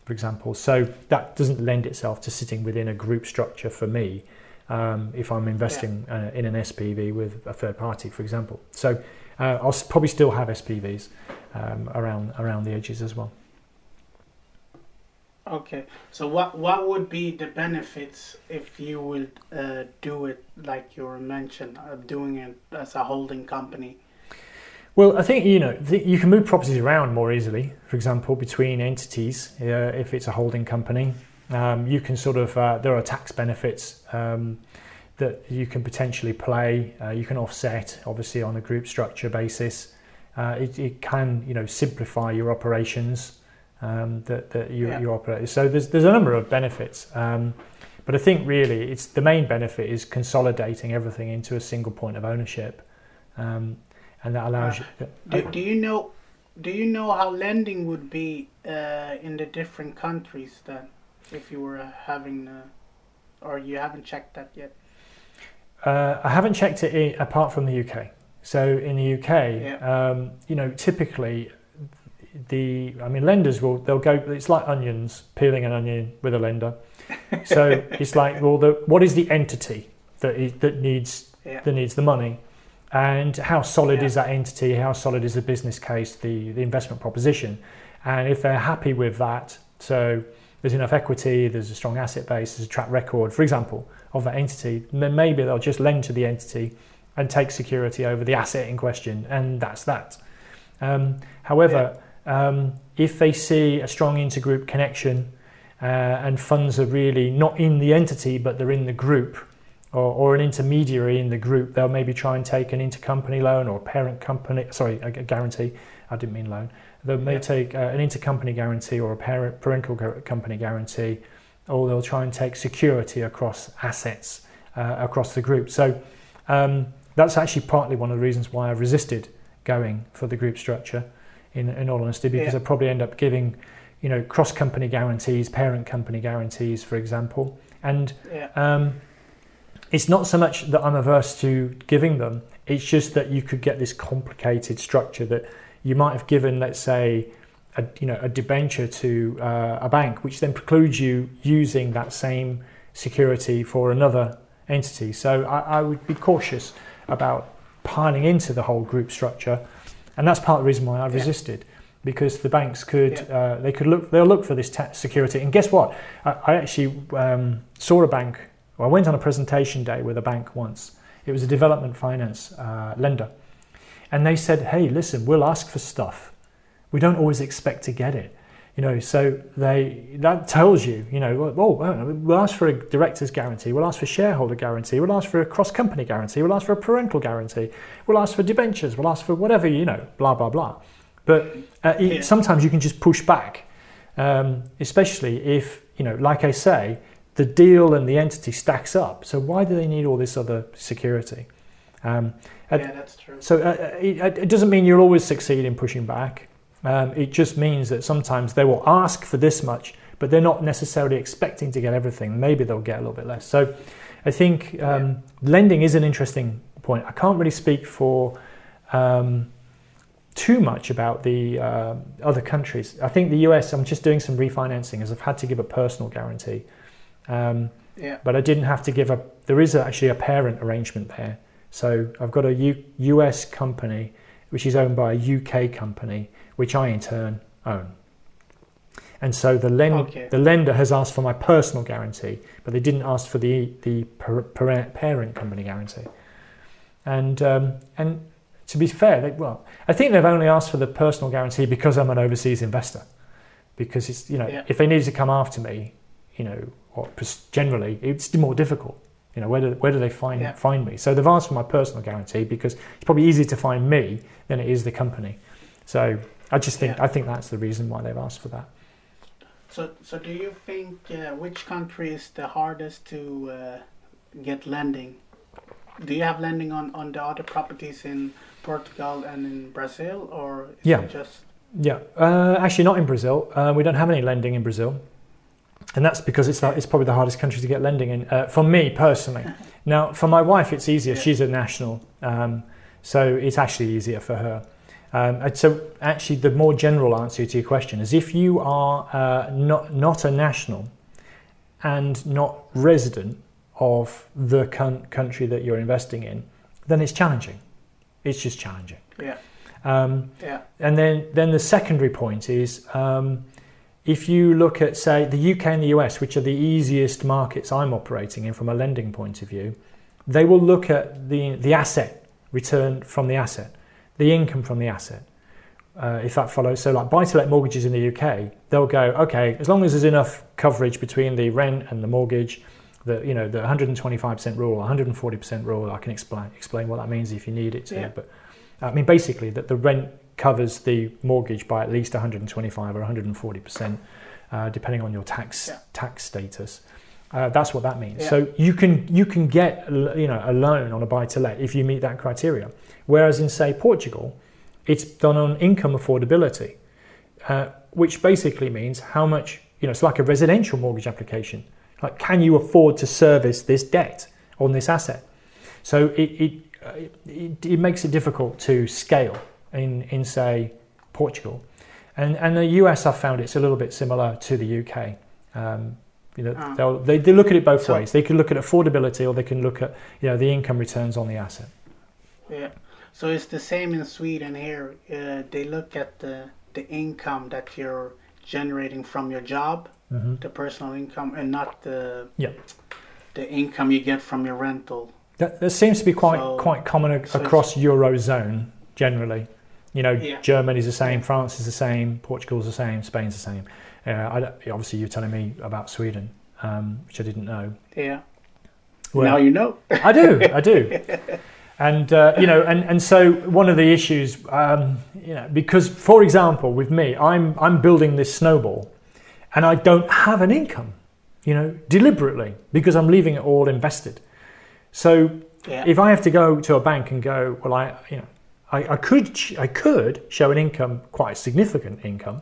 for example. So that doesn't lend itself to sitting within a group structure for me. Um, if I'm investing yeah. uh, in an SPV with a third party, for example. So uh, I'll probably still have SPVs um, around around the edges as well. Okay, so what what would be the benefits if you would uh, do it like you mentioned, uh, doing it as a holding company? Well, I think you know you can move properties around more easily. For example, between entities, uh, if it's a holding company, um, you can sort of uh, there are tax benefits um, that you can potentially play. Uh, you can offset, obviously, on a group structure basis. Uh, it, it, can you know simplify your operations um, that, that you, yeah. you operate. So there's, there's a number of benefits. Um, but I think really it's the main benefit is consolidating everything into a single point of ownership. Um, and that allows uh, you. Do, do you know do you know how lending would be uh, in the different countries then if you were having uh, or you haven't checked that yet uh, i haven't checked it in, apart from the uk so in the uk yeah. um, you know typically the I mean lenders will they'll go it's like onions peeling an onion with a lender. So it's like well the what is the entity that is, that needs yeah. that needs the money? And how solid yeah. is that entity? How solid is the business case the the investment proposition? And if they're happy with that so there's enough equity there's a strong asset base there's a track record for example of that entity then maybe they'll just lend to the entity and take security over the asset in question and that's that. Um, however yeah um, if they see a strong intergroup connection uh, and funds are really not in the entity but they're in the group or, or, an intermediary in the group, they'll maybe try and take an intercompany loan or a parent company, sorry, a, guarantee. I didn't mean loan. They may yeah. take uh, an intercompany guarantee or a parent parental company guarantee, or they'll try and take security across assets uh, across the group. So um, that's actually partly one of the reasons why I've resisted going for the group structure in, in all honesty, because yeah. I probably end up giving, you know, cross company guarantees, parent company guarantees, for example. And yeah. um, it's not so much that I'm averse to giving them, it's just that you could get this complicated structure that you might have given, let's say, a, you know, a debenture to uh, a bank, which then precludes you using that same security for another entity. So I, I would be cautious about piling into the whole group structure and that's part of the reason why I resisted. Yeah. Because the banks could, yeah. uh, they could look, they'll look for this security. And guess what? I, I actually um, saw a bank. Well, I went on a presentation day with a bank once. It was a development finance uh, lender, and they said, "Hey, listen, we'll ask for stuff. We don't always expect to get it you know so they that tells you you know oh we'll ask for a director's guarantee we'll ask for shareholder guarantee we'll ask for a cross company guarantee we'll ask for a parental guarantee we'll ask for debentures we'll ask for whatever you know blah blah blah but uh, yeah. sometimes you can just push back um, especially if you know like i say the deal and the entity stacks up so why do they need all this other security um, yeah, that's true. So uh, it, it doesn't mean you'll always succeed in pushing back. Um, it just means that sometimes they will ask for this much, but they're not necessarily expecting to get everything. Maybe they'll get a little bit less. So I think um, lending is an interesting point. I can't really speak for um, too much about the uh, other countries. I think the US, I'm just doing some refinancing as I've had to give a personal guarantee. Um, yeah. But I didn't have to give a, there is actually a parent arrangement there. So I've got a U, US company which is owned by a UK company which I in turn own. And so the, lend- okay. the lender has asked for my personal guarantee, but they didn't ask for the, the parent company guarantee. And, um, and to be fair, they, well, I think they've only asked for the personal guarantee because I'm an overseas investor. Because it's, you know, yeah. if they needed to come after me, you know, or generally, it's more difficult. You know, where do, where do they find, yeah. find me? So they've asked for my personal guarantee because it's probably easier to find me than it is the company. So I just think yeah. I think that's the reason why they've asked for that. So, so do you think uh, which country is the hardest to uh, get lending? do you have lending on on the other properties in Portugal and in Brazil, or is Yeah. it just Yeah, uh, actually not in Brazil. Uh, we don't have any lending in Brazil, and that's because it's it's probably the hardest country to get lending in. Uh, for me personally, now for my wife it's easier. Yeah. She's a national, um, so it's actually easier for her. Um, so actually, the more general answer to your question is if you are uh, not not a national and not resident of the coun- country that you're investing in, then it's challenging. It's just challenging. yeah Um, yeah and then, then the secondary point is um, if you look at, say, the UK and the US, which are the easiest markets I'm operating in from a lending point of view, they will look at the, the asset return from the asset, the income from the asset, uh, if that follows. So, like buy to let mortgages in the UK, they'll go, okay, as long as there's enough coverage between the rent and the mortgage, the you know the 125% rule, 140% rule, I can explain explain what that means if you need it to. Yeah. But I mean, basically, that the rent covers the mortgage by at least 125 or 140 percent, uh, depending on your tax Yeah. tax status. Uh, that's what that means. Yeah. So you can you can get you know a loan on a buy to let if you meet that criteria. Whereas in say Portugal, it's done on income affordability, uh, which basically means how much you know. It's like a residential mortgage application. Like, can you afford to service this debt on this asset? So it it, uh, it, it makes it difficult to scale in in say Portugal, and and the US. I've found it's a little bit similar to the UK. Um, you know, Ah. they'll, they they look at it both So- ways. They can look at affordability, or they can look at you know the income returns on the asset. yeah so it's the same in Sweden here uh, they look at the the income that you're generating from your job hmm the personal income and not the Yeah. the income you get from your rental That, that seems to be quite So- quite common ac- so across eurozone generally. You know, Yeah. Germany's the same, France is the same, Portugal's the same, Spain's the same. Uh, I obviously, you're telling me about Sweden, um, which I didn't know. yeah Well, now you know I do, I do. And uh, you know, and, and so one of the issues, um, you know, because for example, with me, I'm I'm building this snowball, and I don't have an income, you know, deliberately because I'm leaving it all invested. So yeah if I have to go to a bank and go, well, I, you know, I, I could, I could show an income, quite a significant income,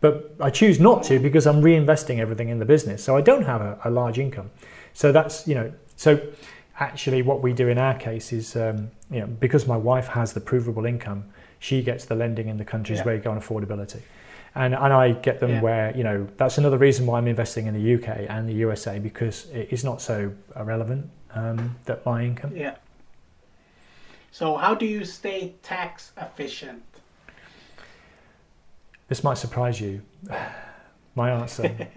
but I choose not to because I'm reinvesting everything in the business. So I don't have a, a large income. So that's, you know, so actually what we do in our case is, um, you know, because my wife has the provable income, she gets the lending in the countries Yeah. where you go on affordability. And, and I get them Yeah. where, you know, that's another reason why I'm investing in the UK and the USA because it is not so irrelevant um, that my income. Yeah. So how do you stay tax efficient? This might surprise you. My answer.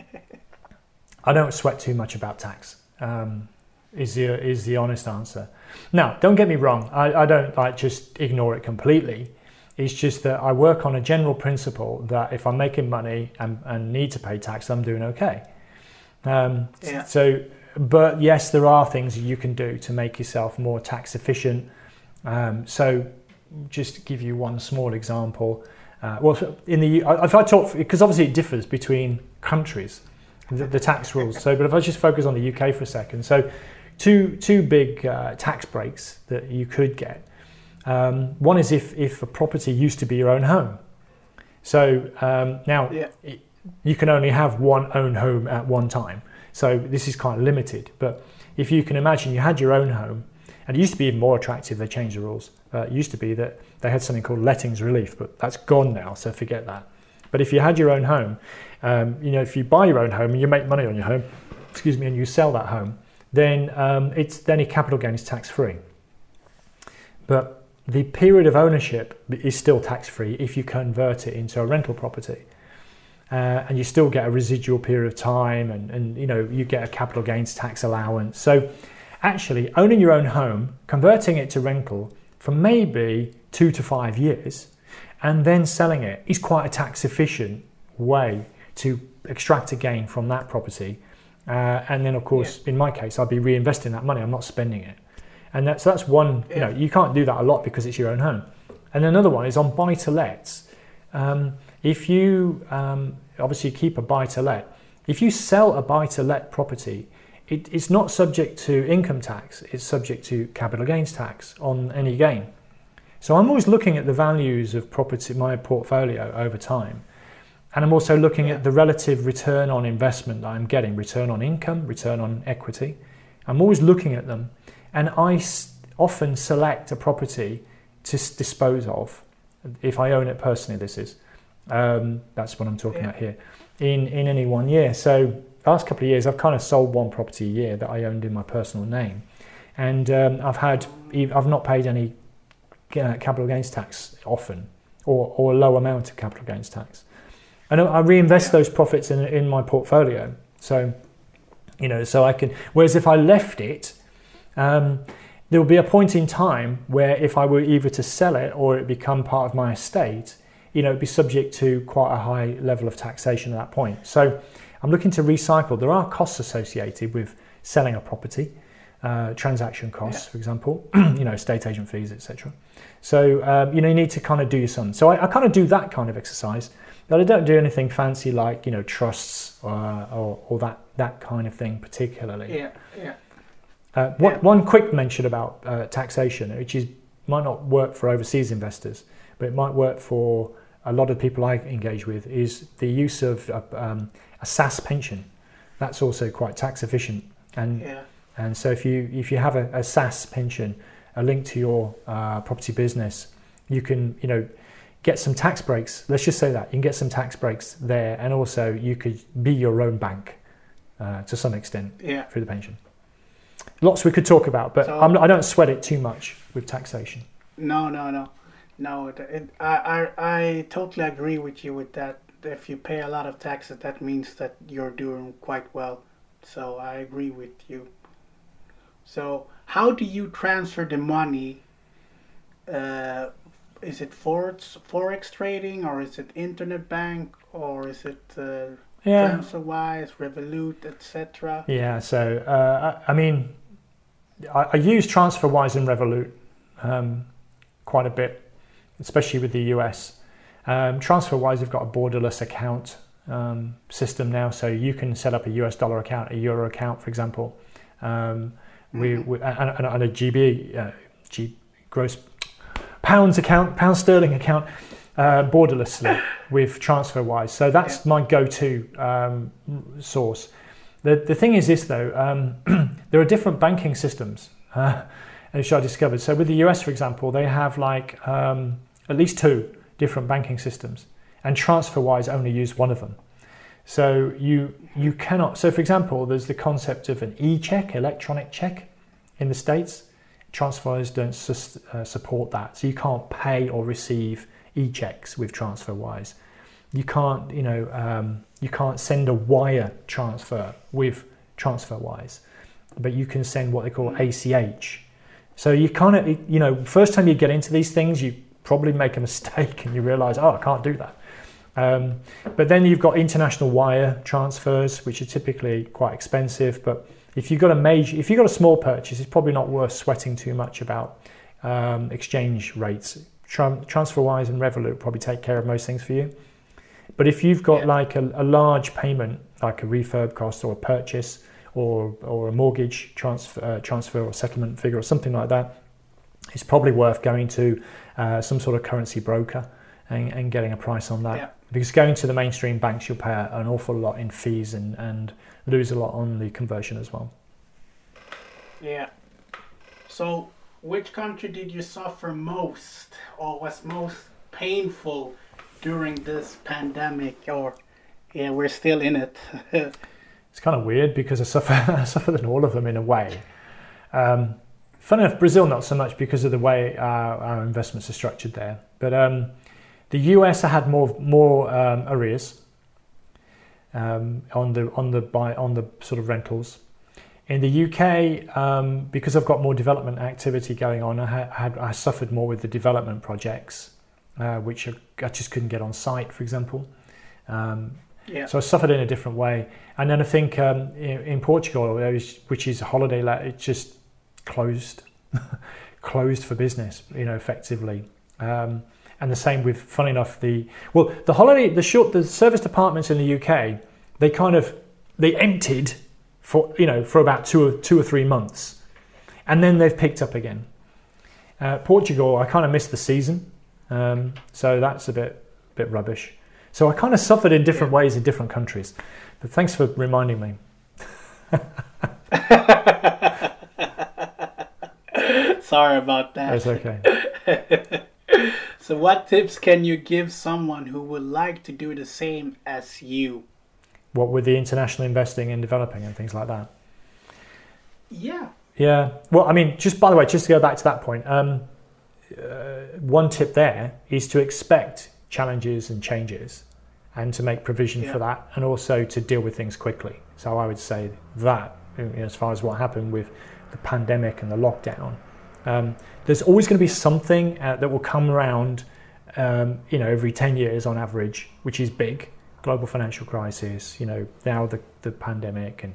I don't sweat too much about tax. Um, is the is the honest answer. Now, don't get me wrong. I, I don't like just ignore it completely. It's just that I work on a general principle that if I'm making money and, and need to pay tax, I'm doing okay. Um, Yeah. So, but yes, there are things you can do to make yourself more tax efficient. Um, so, just to give you one small example. Uh, well, in the if I talk because obviously it differs between countries, the, the tax rules. So, but if I just focus on the UK for a second, so two two big uh, tax breaks that you could get. Um, one is if if a property used to be your own home. So um, now Yeah. it, you can only have one own home at one time. So this is quite limited. But if you can imagine you had your own home, and it used to be even more attractive, they changed the rules. Uh, it used to be that they had something called lettings relief, but that's gone now, so forget that. But if you had your own home, um, you know, if you buy your own home and you make money on your home, excuse me, and you sell that home, then um, it's then your capital gain is tax free. But the period of ownership is still tax free if you convert it into a rental property. Uh, and you still get a residual period of time and, and you know you get a capital gains tax allowance so actually owning your own home converting it to rental for maybe two to five years and then selling it is quite a tax efficient way to extract a gain from that property. Uh, and then of course in my case I'd be reinvesting that money. I'm not spending it. And that's that's one you know you can't do that a lot because it's your own home. And another one is on buy to lets um, if you um, obviously keep a buy to let. If you sell a buy to let property it, it's not subject to income tax, it's subject to capital gains tax on any gain. So I'm always looking at the values of property, my portfolio over time. And I'm also looking yeah. at the relative return on investment that I'm getting, return on income, return on equity. I'm always looking at them. And I often select a property to dispose of, if I own it personally, this is. Um, that's what I'm talking yeah. about here, in, in any one year. So last couple of years, I've kind of sold one property a year that I owned in my personal name, and um, I've had I've not paid any uh, capital gains tax often, or or a low amount of capital gains tax, and I reinvest those profits in in my portfolio. So, you know, so I can. Whereas if I left it. Um, there will be a point in time where if I were either to sell it or it become part of my estate, you know, it'd be subject to quite a high level of taxation at that point. So I'm looking to recycle. There are costs associated with selling a property, uh, transaction costs, yeah. for example, you know, estate agent fees, etc. So um, you know, you need to kind of do your sum. So I, I, kind of do that kind of exercise, but I don't do anything fancy like you know trusts uh, or, or that that kind of thing particularly. Yeah, yeah. Uh, what, yeah. One quick mention about uh, taxation, which is might not work for overseas investors, but it might work for a lot of people I engage with, is the use of uh, um, a SSAS pension. That's also quite tax efficient. And yeah. and so if you if you have a, a SSAS pension, a link to your uh, property business, you can you know get some tax breaks. Let's just say that you can get some tax breaks there, and also you could be your own bank uh, to some extent yeah. through the pension. Lots we could talk about, but so, I'm, I do not sweat it too much with taxation. No, no, no, no. It, it, I, I I totally agree with you with that if you pay a lot of taxes, that means that you're doing quite well. So I agree with you. So how do you transfer the money? Uh, is it forex forex trading or is it internet bank or is it uh, yeah. TransferWise, Revolut, etc.? Yeah. So uh, I, I, mean, I, I, use TransferWise and Revolut um, quite a bit, especially with the US. Um, TransferWise have got a borderless account um, system now, so you can set up a US dollar account, a euro account, for example. Um, we, mm-hmm. we and, and, a GB, uh, G, gross pounds account, pound sterling account, uh, borderlessly with TransferWise. So that's yeah. my go-to um, source. The the thing is this though, um, there are different banking systems, uh, which I discovered. So with the US, for example, they have like um, at least two different banking systems, and TransferWise only use one of them. So you you cannot. So for example, there's the concept of an e-check, electronic check, in the states. TransferWise don't sus, uh, support that, so you can't pay or receive e-checks with TransferWise. You can't, you know, um, you can't send a wire transfer with TransferWise, but you can send what they call ACH. So you kind of, you know, first time you get into these things, you probably make a mistake and you realize, oh, I can't do that. Um, but then you've got international wire transfers, which are typically quite expensive. But if you've got a major, if you've got a small purchase, it's probably not worth sweating too much about um, exchange rates. TransferWise and Revolut probably take care of most things for you. But if you've got yeah. like a, a, large payment, like a refurb cost or a purchase or or a mortgage transfer, uh, transfer or settlement figure or something like that, it's probably worth going to uh, some sort of currency broker and, and, getting a price on that. Yeah. Because going to the mainstream banks, you'll pay an awful lot in fees and, and lose a lot on the conversion as well. Yeah. So, which country did you suffer most or was most painful during this pandemic? Or, yeah, we're still in it. it's kind of weird because I suffer, I suffered in all of them in a way. Um, Funny enough, Brazil not so much because of the way our, our investments are structured there. But um, the US I had more more um, arrears um, on the on the buy, on the sort of rentals. In the UK, um, because I've got more development activity going on, I had I suffered more with the development projects, uh, which I just couldn't get on site, for example. Um, yeah. So I suffered in a different way. And then I think um, in, in, Portugal, which is a holiday, it just closed, closed for business, you know, effectively. Um, and the same with, funny enough, the well, the holiday, the short, the service departments in the UK, they kind of they emptied for you know for about two or two or three months, and then they've picked up again. Uh, Portugal, I kind of missed the season, um, so that's a bit bit rubbish. So I kind of suffered in different ways in different countries. But thanks for reminding me. Sorry about that. It's okay. So, what tips can you give someone who would like to do the same as you? what with the international investing and developing and things like that. Yeah. Yeah. Well, I mean, just by the way, just to go back to that point, um, uh, one tip there is to expect challenges and changes and to make provision Yeah. for that and also to deal with things quickly. So I would say that, you know, as far as what happened with the pandemic and the lockdown, um, there's always going to be something uh, that will come around, um, you know, every 10 years on average, which is big. Global financial crisis, you know, now the, the pandemic and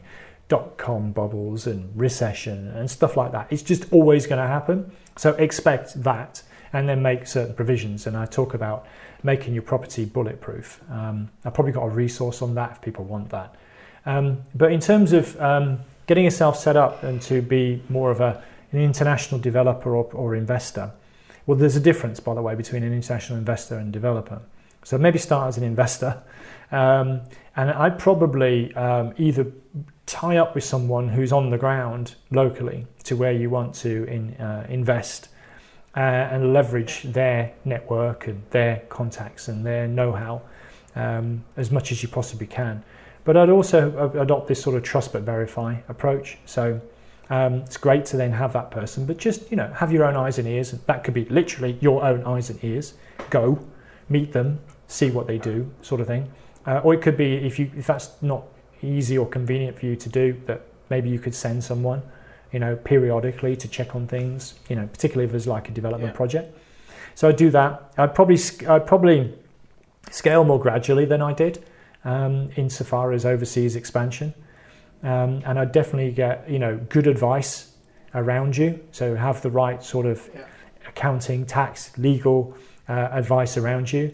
dot com bubbles and recession and stuff like that. It's just always going to happen. So expect that and then make certain provisions. And I talk about making your property bulletproof. Um, I've probably got a resource on that if people want that. Um, but in terms of um, getting yourself set up and to be more of a, an international developer or, or investor, well, there's a difference, by the way, between an international investor and developer. So maybe start as an investor. Um, and I'd probably um, either tie up with someone who's on the ground locally to where you want to in, uh, invest uh, and leverage their network and their contacts and their know how um, as much as you possibly can. But I'd also adopt this sort of trust but verify approach. So um, it's great to then have that person, but just you know have your own eyes and ears. That could be literally your own eyes and ears. Go, meet them, see what they do, sort of thing. Uh, or it could be if you if that's not easy or convenient for you to do, that maybe you could send someone, you know, periodically to check on things. You know, particularly if there's like a development Yeah. project. So I'd do that. I'd probably I'd probably scale more gradually than I did, um, insofar as overseas expansion. Um, and I'd definitely get you know good advice around you. So have the right sort of Yeah. accounting, tax, legal uh, advice around you.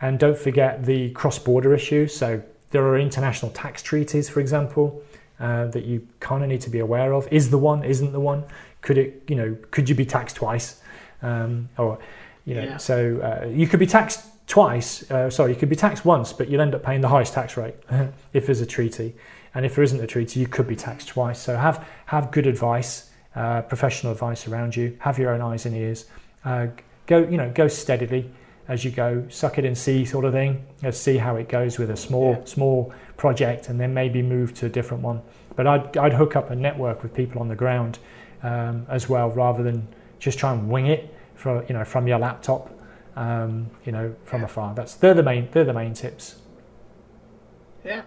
And don't forget the cross-border issues. So there are international tax treaties, for example, uh, that you kind of need to be aware of. Is the one? Isn't the one? Could it? You know, could you be taxed twice? Um, or you know, Yeah. so uh, you could be taxed twice. Uh, sorry, you could be taxed once, but you'll end up paying the highest tax rate if there's a treaty. And if there isn't a treaty, you could be taxed twice. So have have good advice, uh, professional advice around you. Have your own eyes and ears. Uh, go, you know, go steadily as you go. Suck it and see, sort of thing. Let's see how it goes with a small Yeah. small project, and then maybe move to a different one. But I'd I'd hook up a network with people on the ground um, as well, rather than just try and wing it from you know from your laptop. Um, you know, from afar. That's they're the main they're the main tips. Yeah.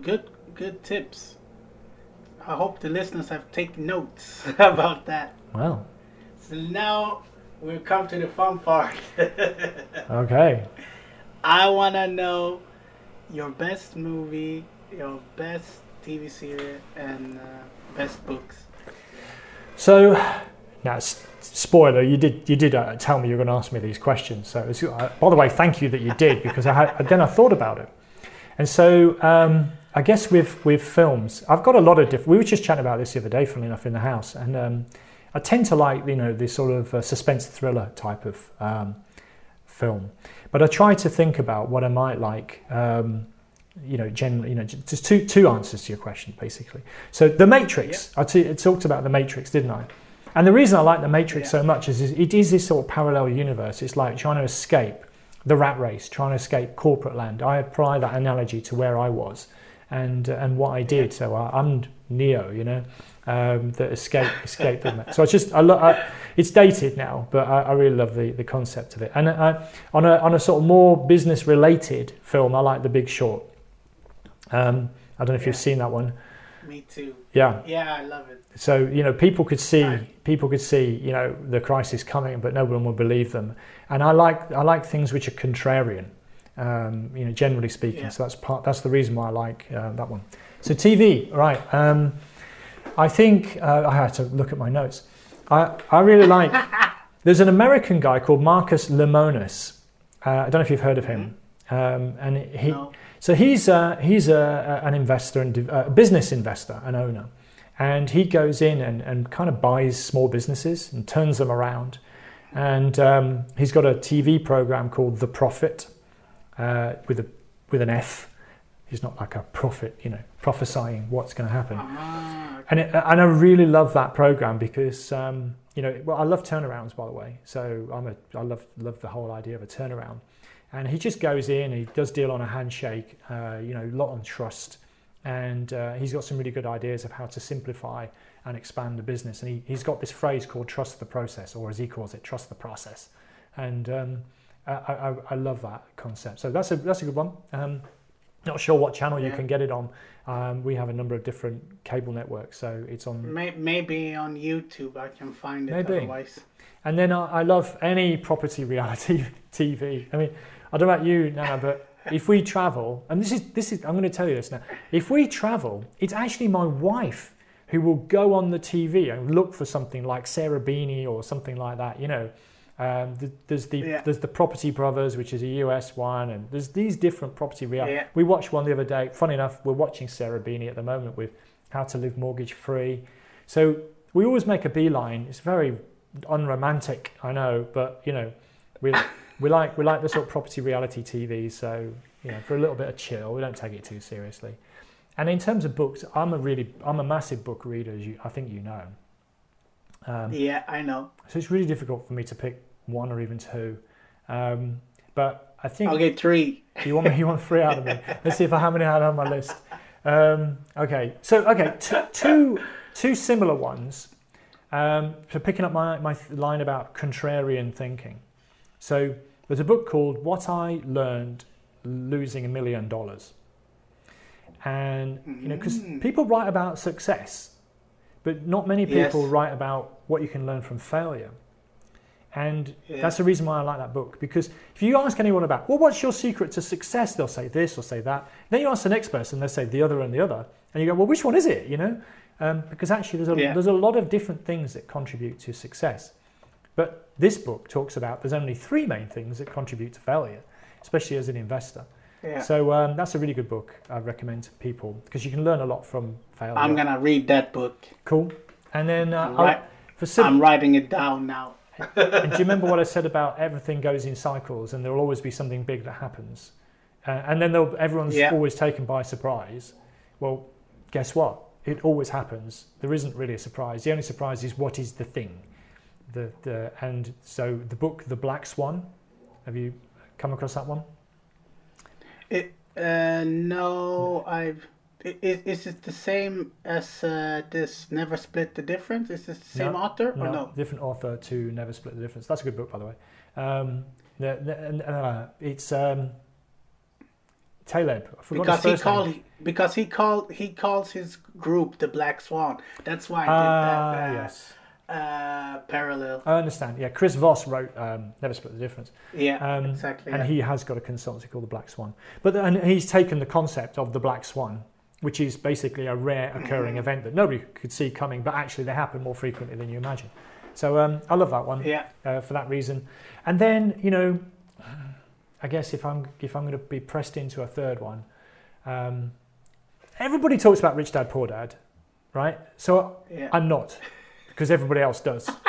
Good good tips. I hope the listeners have taken notes about that. Well, So now we've come to the fun part. okay. I want to know your best movie, your best TV series, and uh, best books. So, now, s- spoiler, you did you did uh, tell me you were going to ask me these questions. So, it's, uh, by the way, thank you that you did because I had, then I thought about it. And so, um, I guess with with films, I've got a lot of different. We were just chatting about this the other day, funnily enough, in the house, and um, I tend to like you know this sort of uh, suspense thriller type of um, film, but I try to think about what I might like. Um, you know, generally, you know, just two two answers to your question, basically. So, The Matrix. I t- I talked about The Matrix, didn't I? And the reason I like The Matrix Yeah. so much is, is it is this sort of parallel universe. It's like trying to escape the rat race, trying to escape corporate land. I apply that analogy to where I was and uh, and what I did. So I, I'm Neo, you know, um, that escape escape from that. So it's just I, lo- I it's dated now, but I, I really love the, the concept of it. And uh, on a on a sort of more business related film, I like The Big Short. Um, I don't know if you've seen that one. Me too. Yeah. Yeah, I love it. So you know, people could see Right. people could see you know the crisis coming, but no one would believe them. And I like I like things which are contrarian. Um, you know, generally speaking. Yeah. So that's part. That's the reason why I like uh, that one. So TV, right? Um, I think uh, I had to look at my notes. I I really like. there's an American guy called Marcus Lemonis. Uh, I don't know if you've heard of him. Um, and he No. So he's uh, he's a, an investor and a business investor, an owner, and he goes in and, and kind of buys small businesses and turns them around. And um, he's got a TV program called The Profit uh, with a with an F. He's not like a prophet, you know, prophesying what's going to happen. Ah, And it, and I really love that program because um, you know, well, I love turnarounds by the way. So I'm a I love love the whole idea of a turnaround. And he just goes in, he does deal on a handshake, uh, you know, a lot on trust, and uh, he's got some really good ideas of how to simplify and expand the business. And he, he's got this phrase called "trust the process," or as he calls it, "trust the process." And um, I, I, I love that concept. So that's a that's a good one. Um, not sure what channel you can get it on. Um, we have a number of different cable networks, so it's on. Maybe on YouTube I can find it. Maybe. Otherwise, And then I, I love any property reality TV. I mean, I don't know about you, Nana, but if we travel, and this is this is, I'm going to tell you this now. If we travel, it's actually my wife who will go on the TV and look for something like Sarah Beeny or something like that. You know, um, th- there's the Yeah. there's the Property Brothers, which is a US one, and there's these different property reality. Yeah. We watched one the other day. Funny enough, we're watching Sarah Beeny at the moment with How to Live Mortgage Free. So we always make a beeline. It's very unromantic, I know, but you know, we we like we like the sort of property reality TV. So you know, for a little bit of chill, we don't take it too seriously. And in terms of books, I'm a really I'm a massive book reader, as you I think you know. Um, yeah, I know. so it's really difficult for me to pick one or even two. Um, but I think I'll get three. you want me, you want three out of me. Let's see if I how many I had on my list. Um, okay, so okay, t- two two similar ones. Um, so picking up my my line about contrarian thinking. So there's a book called What I Learned Losing a Million Dollars, and you know because Mm. people write about success, but not many Yes. people write about what you can learn from failure. And Yeah. that's the reason why I like that book. Because if you ask anyone about, well, what's your secret to success? They'll say this or say that. Then you ask the next person, they'll say the other and the other. And you go, well, which one is it? You know? Um, because actually, there's a, Yeah. there's a lot of different things that contribute to success. But this book talks about there's only three main things that contribute to failure, especially as an investor. Yeah. So um, that's a really good book I recommend to people because you can learn a lot from failure. I'm gonna read that book. Cool. And then uh, I'm, sim- I'm writing it down now. And do you remember what I said about everything goes in cycles and there will always be something big that happens? Uh, and then everyone's Yeah. always taken by surprise. Well, guess what? It always happens. There isn't really a surprise. The only surprise is what is the thing. The, the, and so the book, The Black Swan, have you come across that one? It, uh, no, I've. Is, is it the same as uh, this Never Split the Difference? Is this the same No, author or no? Different author to Never Split the Difference. That's a good book, by the way. Um, the, the, and, uh, it's um, Taleb. I forgot Because he called because he called he calls his group the Black Swan. That's why I did Ah, that uh, yes. uh, parallel. I understand. Yeah, Chris Voss wrote um, Never Split the Difference. Yeah, Um, exactly. And yeah. he has got a consultancy called the Black Swan. But and he's taken the concept of the Black Swan, which is basically a rare occurring event that nobody could see coming, but actually they happen more frequently than you imagine. So um, I love that one yeah, uh, for that reason. And then you know, I guess if I'm if I'm going to be pressed into a third one, um, everybody talks about Rich Dad Poor Dad, right? So yeah. I'm not because everybody else does.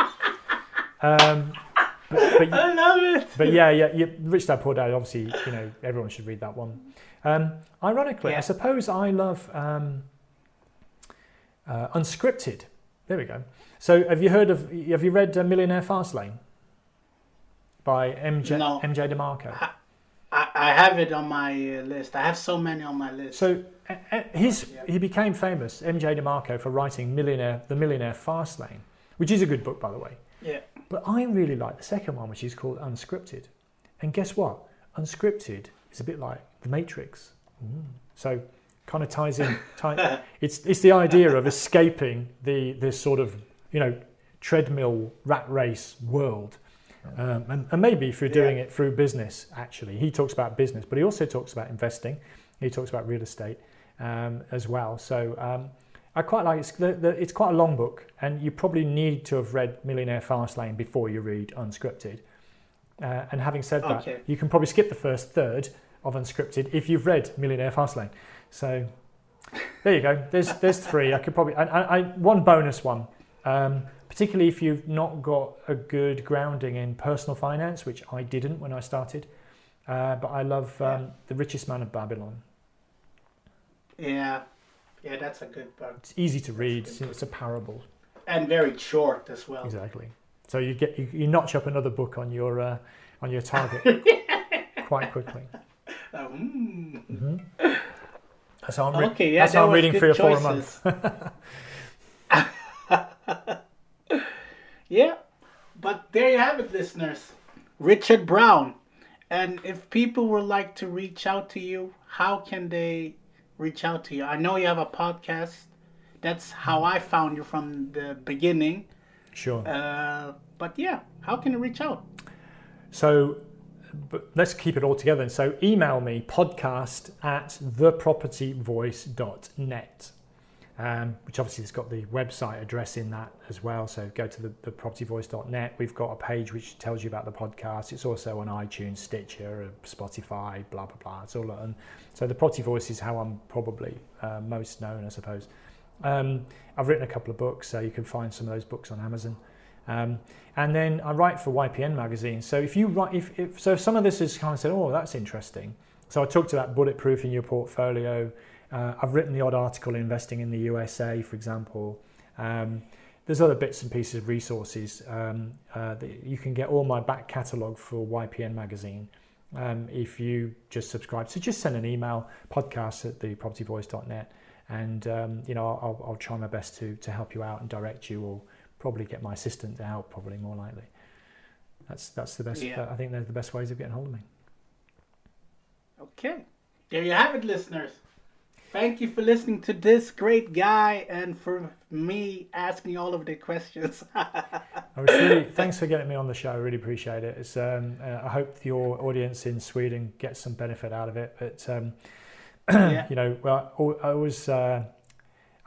Um, but, but, I love it. but yeah, yeah, yeah, Rich Dad Poor Dad. Obviously, you know, everyone should read that one. Um, ironically, I suppose I love um, uh, unscripted. There we go. So, have you heard of? Have you read uh, Millionaire Fastlane by MJ No. MJ DeMarco? I, I have it on my uh, list. I have so many on my list. So, uh, his he became famous, MJ DeMarco, for writing Millionaire, The Millionaire Fastlane, which is a good book, by the way. yeah, But I really like the second one, which is called Unscripted. And guess what? Unscripted is a bit like The Matrix. Mm. So kind of ties in. Tie, it's it's the idea of escaping the this sort of you know treadmill rat race world. Um, and, and maybe if you're doing it through business, actually, he talks about business, but he also talks about investing. He talks about real estate um, as well. So um, I quite like it's, the, the, it's quite a long book, and you probably need to have read Millionaire Fastlane before you read Unscripted. Uh, and having said that, you can probably skip the first third of unscripted if you've read Millionaire Fastlane. So there you go. There's there's three. I could probably I, I, one bonus one. Um, particularly if you've not got a good grounding in personal finance, which I didn't when I started. Uh, but I love um, The Richest Man of Babylon. Yeah, yeah, that's a good book. It's easy to read. It's, it's a parable. And very short as well. Exactly. So you get you, you notch up another book on your uh, on your target quite quickly. Um, Mm-hmm. That's how I'm, re- Okay, yeah, that's how I'm reading three or four a month. Yeah, but there you have it, listeners. Richard Brown. And if people would like to reach out to you, how can they reach out to you? I know you have a podcast. That's how I found you from the beginning. Sure. Uh, but yeah, how can you reach out? So but let's keep it all together. And so email me podcast at thepropertyvoice.net, um, which obviously has got the website address in that as well. So go to the, thepropertyvoice.net. We've got a page which tells you about the podcast. It's also on iTunes, Stitcher, Spotify, blah, blah, blah. It's all on. So the Property Voice is how I'm probably uh, most known, I suppose. Um, I've written a couple of books, so you can find some of those books on Amazon. Um, and then I write for YPN magazine. So if you write, if, if so, if some of this is kind of said, oh, that's interesting. So I talked about bulletproof in your portfolio. Uh, I've written the odd article investing in the USA, for example. Um, there's other bits and pieces of resources. Um, uh, that you can get all my back catalogue for YPN magazine um, if you just subscribe. So just send an email, podcast at thepropertyvoice.net, and um, you know I'll, I'll try my best to to help you out and direct you, or probably get my assistant to help. Probably more likely. That's that's the best. Yeah. I think they're the best ways of getting hold of me. Okay. There you have it, listeners. Thank you for listening to this great guy and for me asking all of the questions. I was really thanks for getting me on the show. I really appreciate it. It's, um, uh, I hope your audience in Sweden gets some benefit out of it. But um, yeah. you know, well, I was uh,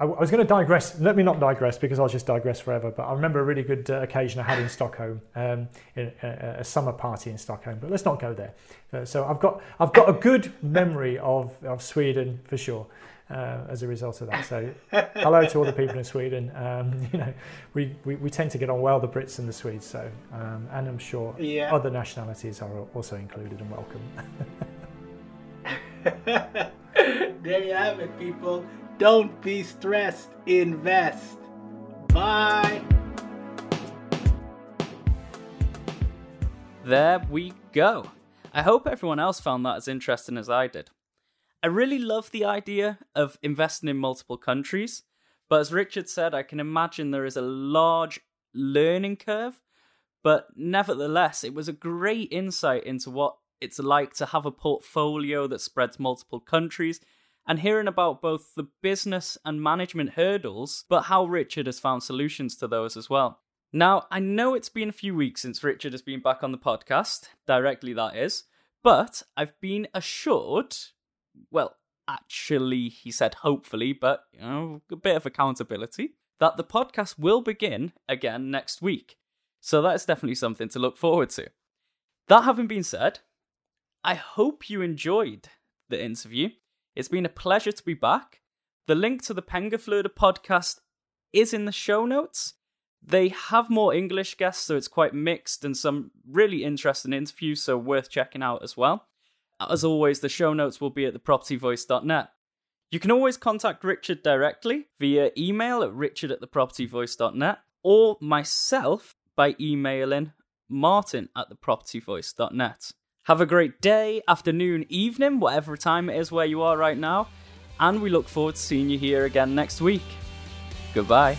I, I was going to digress. Let me not digress because I'll just digress forever. But I remember a really good uh, occasion I had in Stockholm, um, in a, a summer party in Stockholm. But let's not go there. Uh, so I've got I've got a good memory of of Sweden for sure. Uh, as a result of that, so hello to all the people in Sweden. Um, you know, we, we, we tend to get on well, the Brits and the Swedes. So, um, and I'm sure Yeah. other nationalities are also included and welcome. there you have it, people. Don't be stressed. Invest. Bye. There we go. I hope everyone else found that as interesting as I did. I really love the idea of investing in multiple countries, but as Richard said, I can imagine there is a large learning curve. But nevertheless, it was a great insight into what it's like to have a portfolio that spreads multiple countries and hearing about both the business and management hurdles, but how Richard has found solutions to those as well. Now, I know it's been a few weeks since Richard has been back on the podcast, directly that is, but I've been assured, well, actually, he said hopefully, but, you know, a bit of accountability, that the podcast will begin again next week. So that is definitely something to look forward to. That having been said, I hope you enjoyed the interview. It's been a pleasure to be back. The link to the Pengaflöda podcast is in the show notes. They have more English guests, so it's quite mixed and some really interesting interviews, so worth checking out as well. As always, the show notes will be at thepropertyvoice.net. You can always contact Richard directly via email at richard at thepropertyvoice.net or myself by emailing martin at thepropertyvoice.net. Have a great day, afternoon, evening, whatever time it is where you are right now, and we look forward to seeing you here again next week. Goodbye.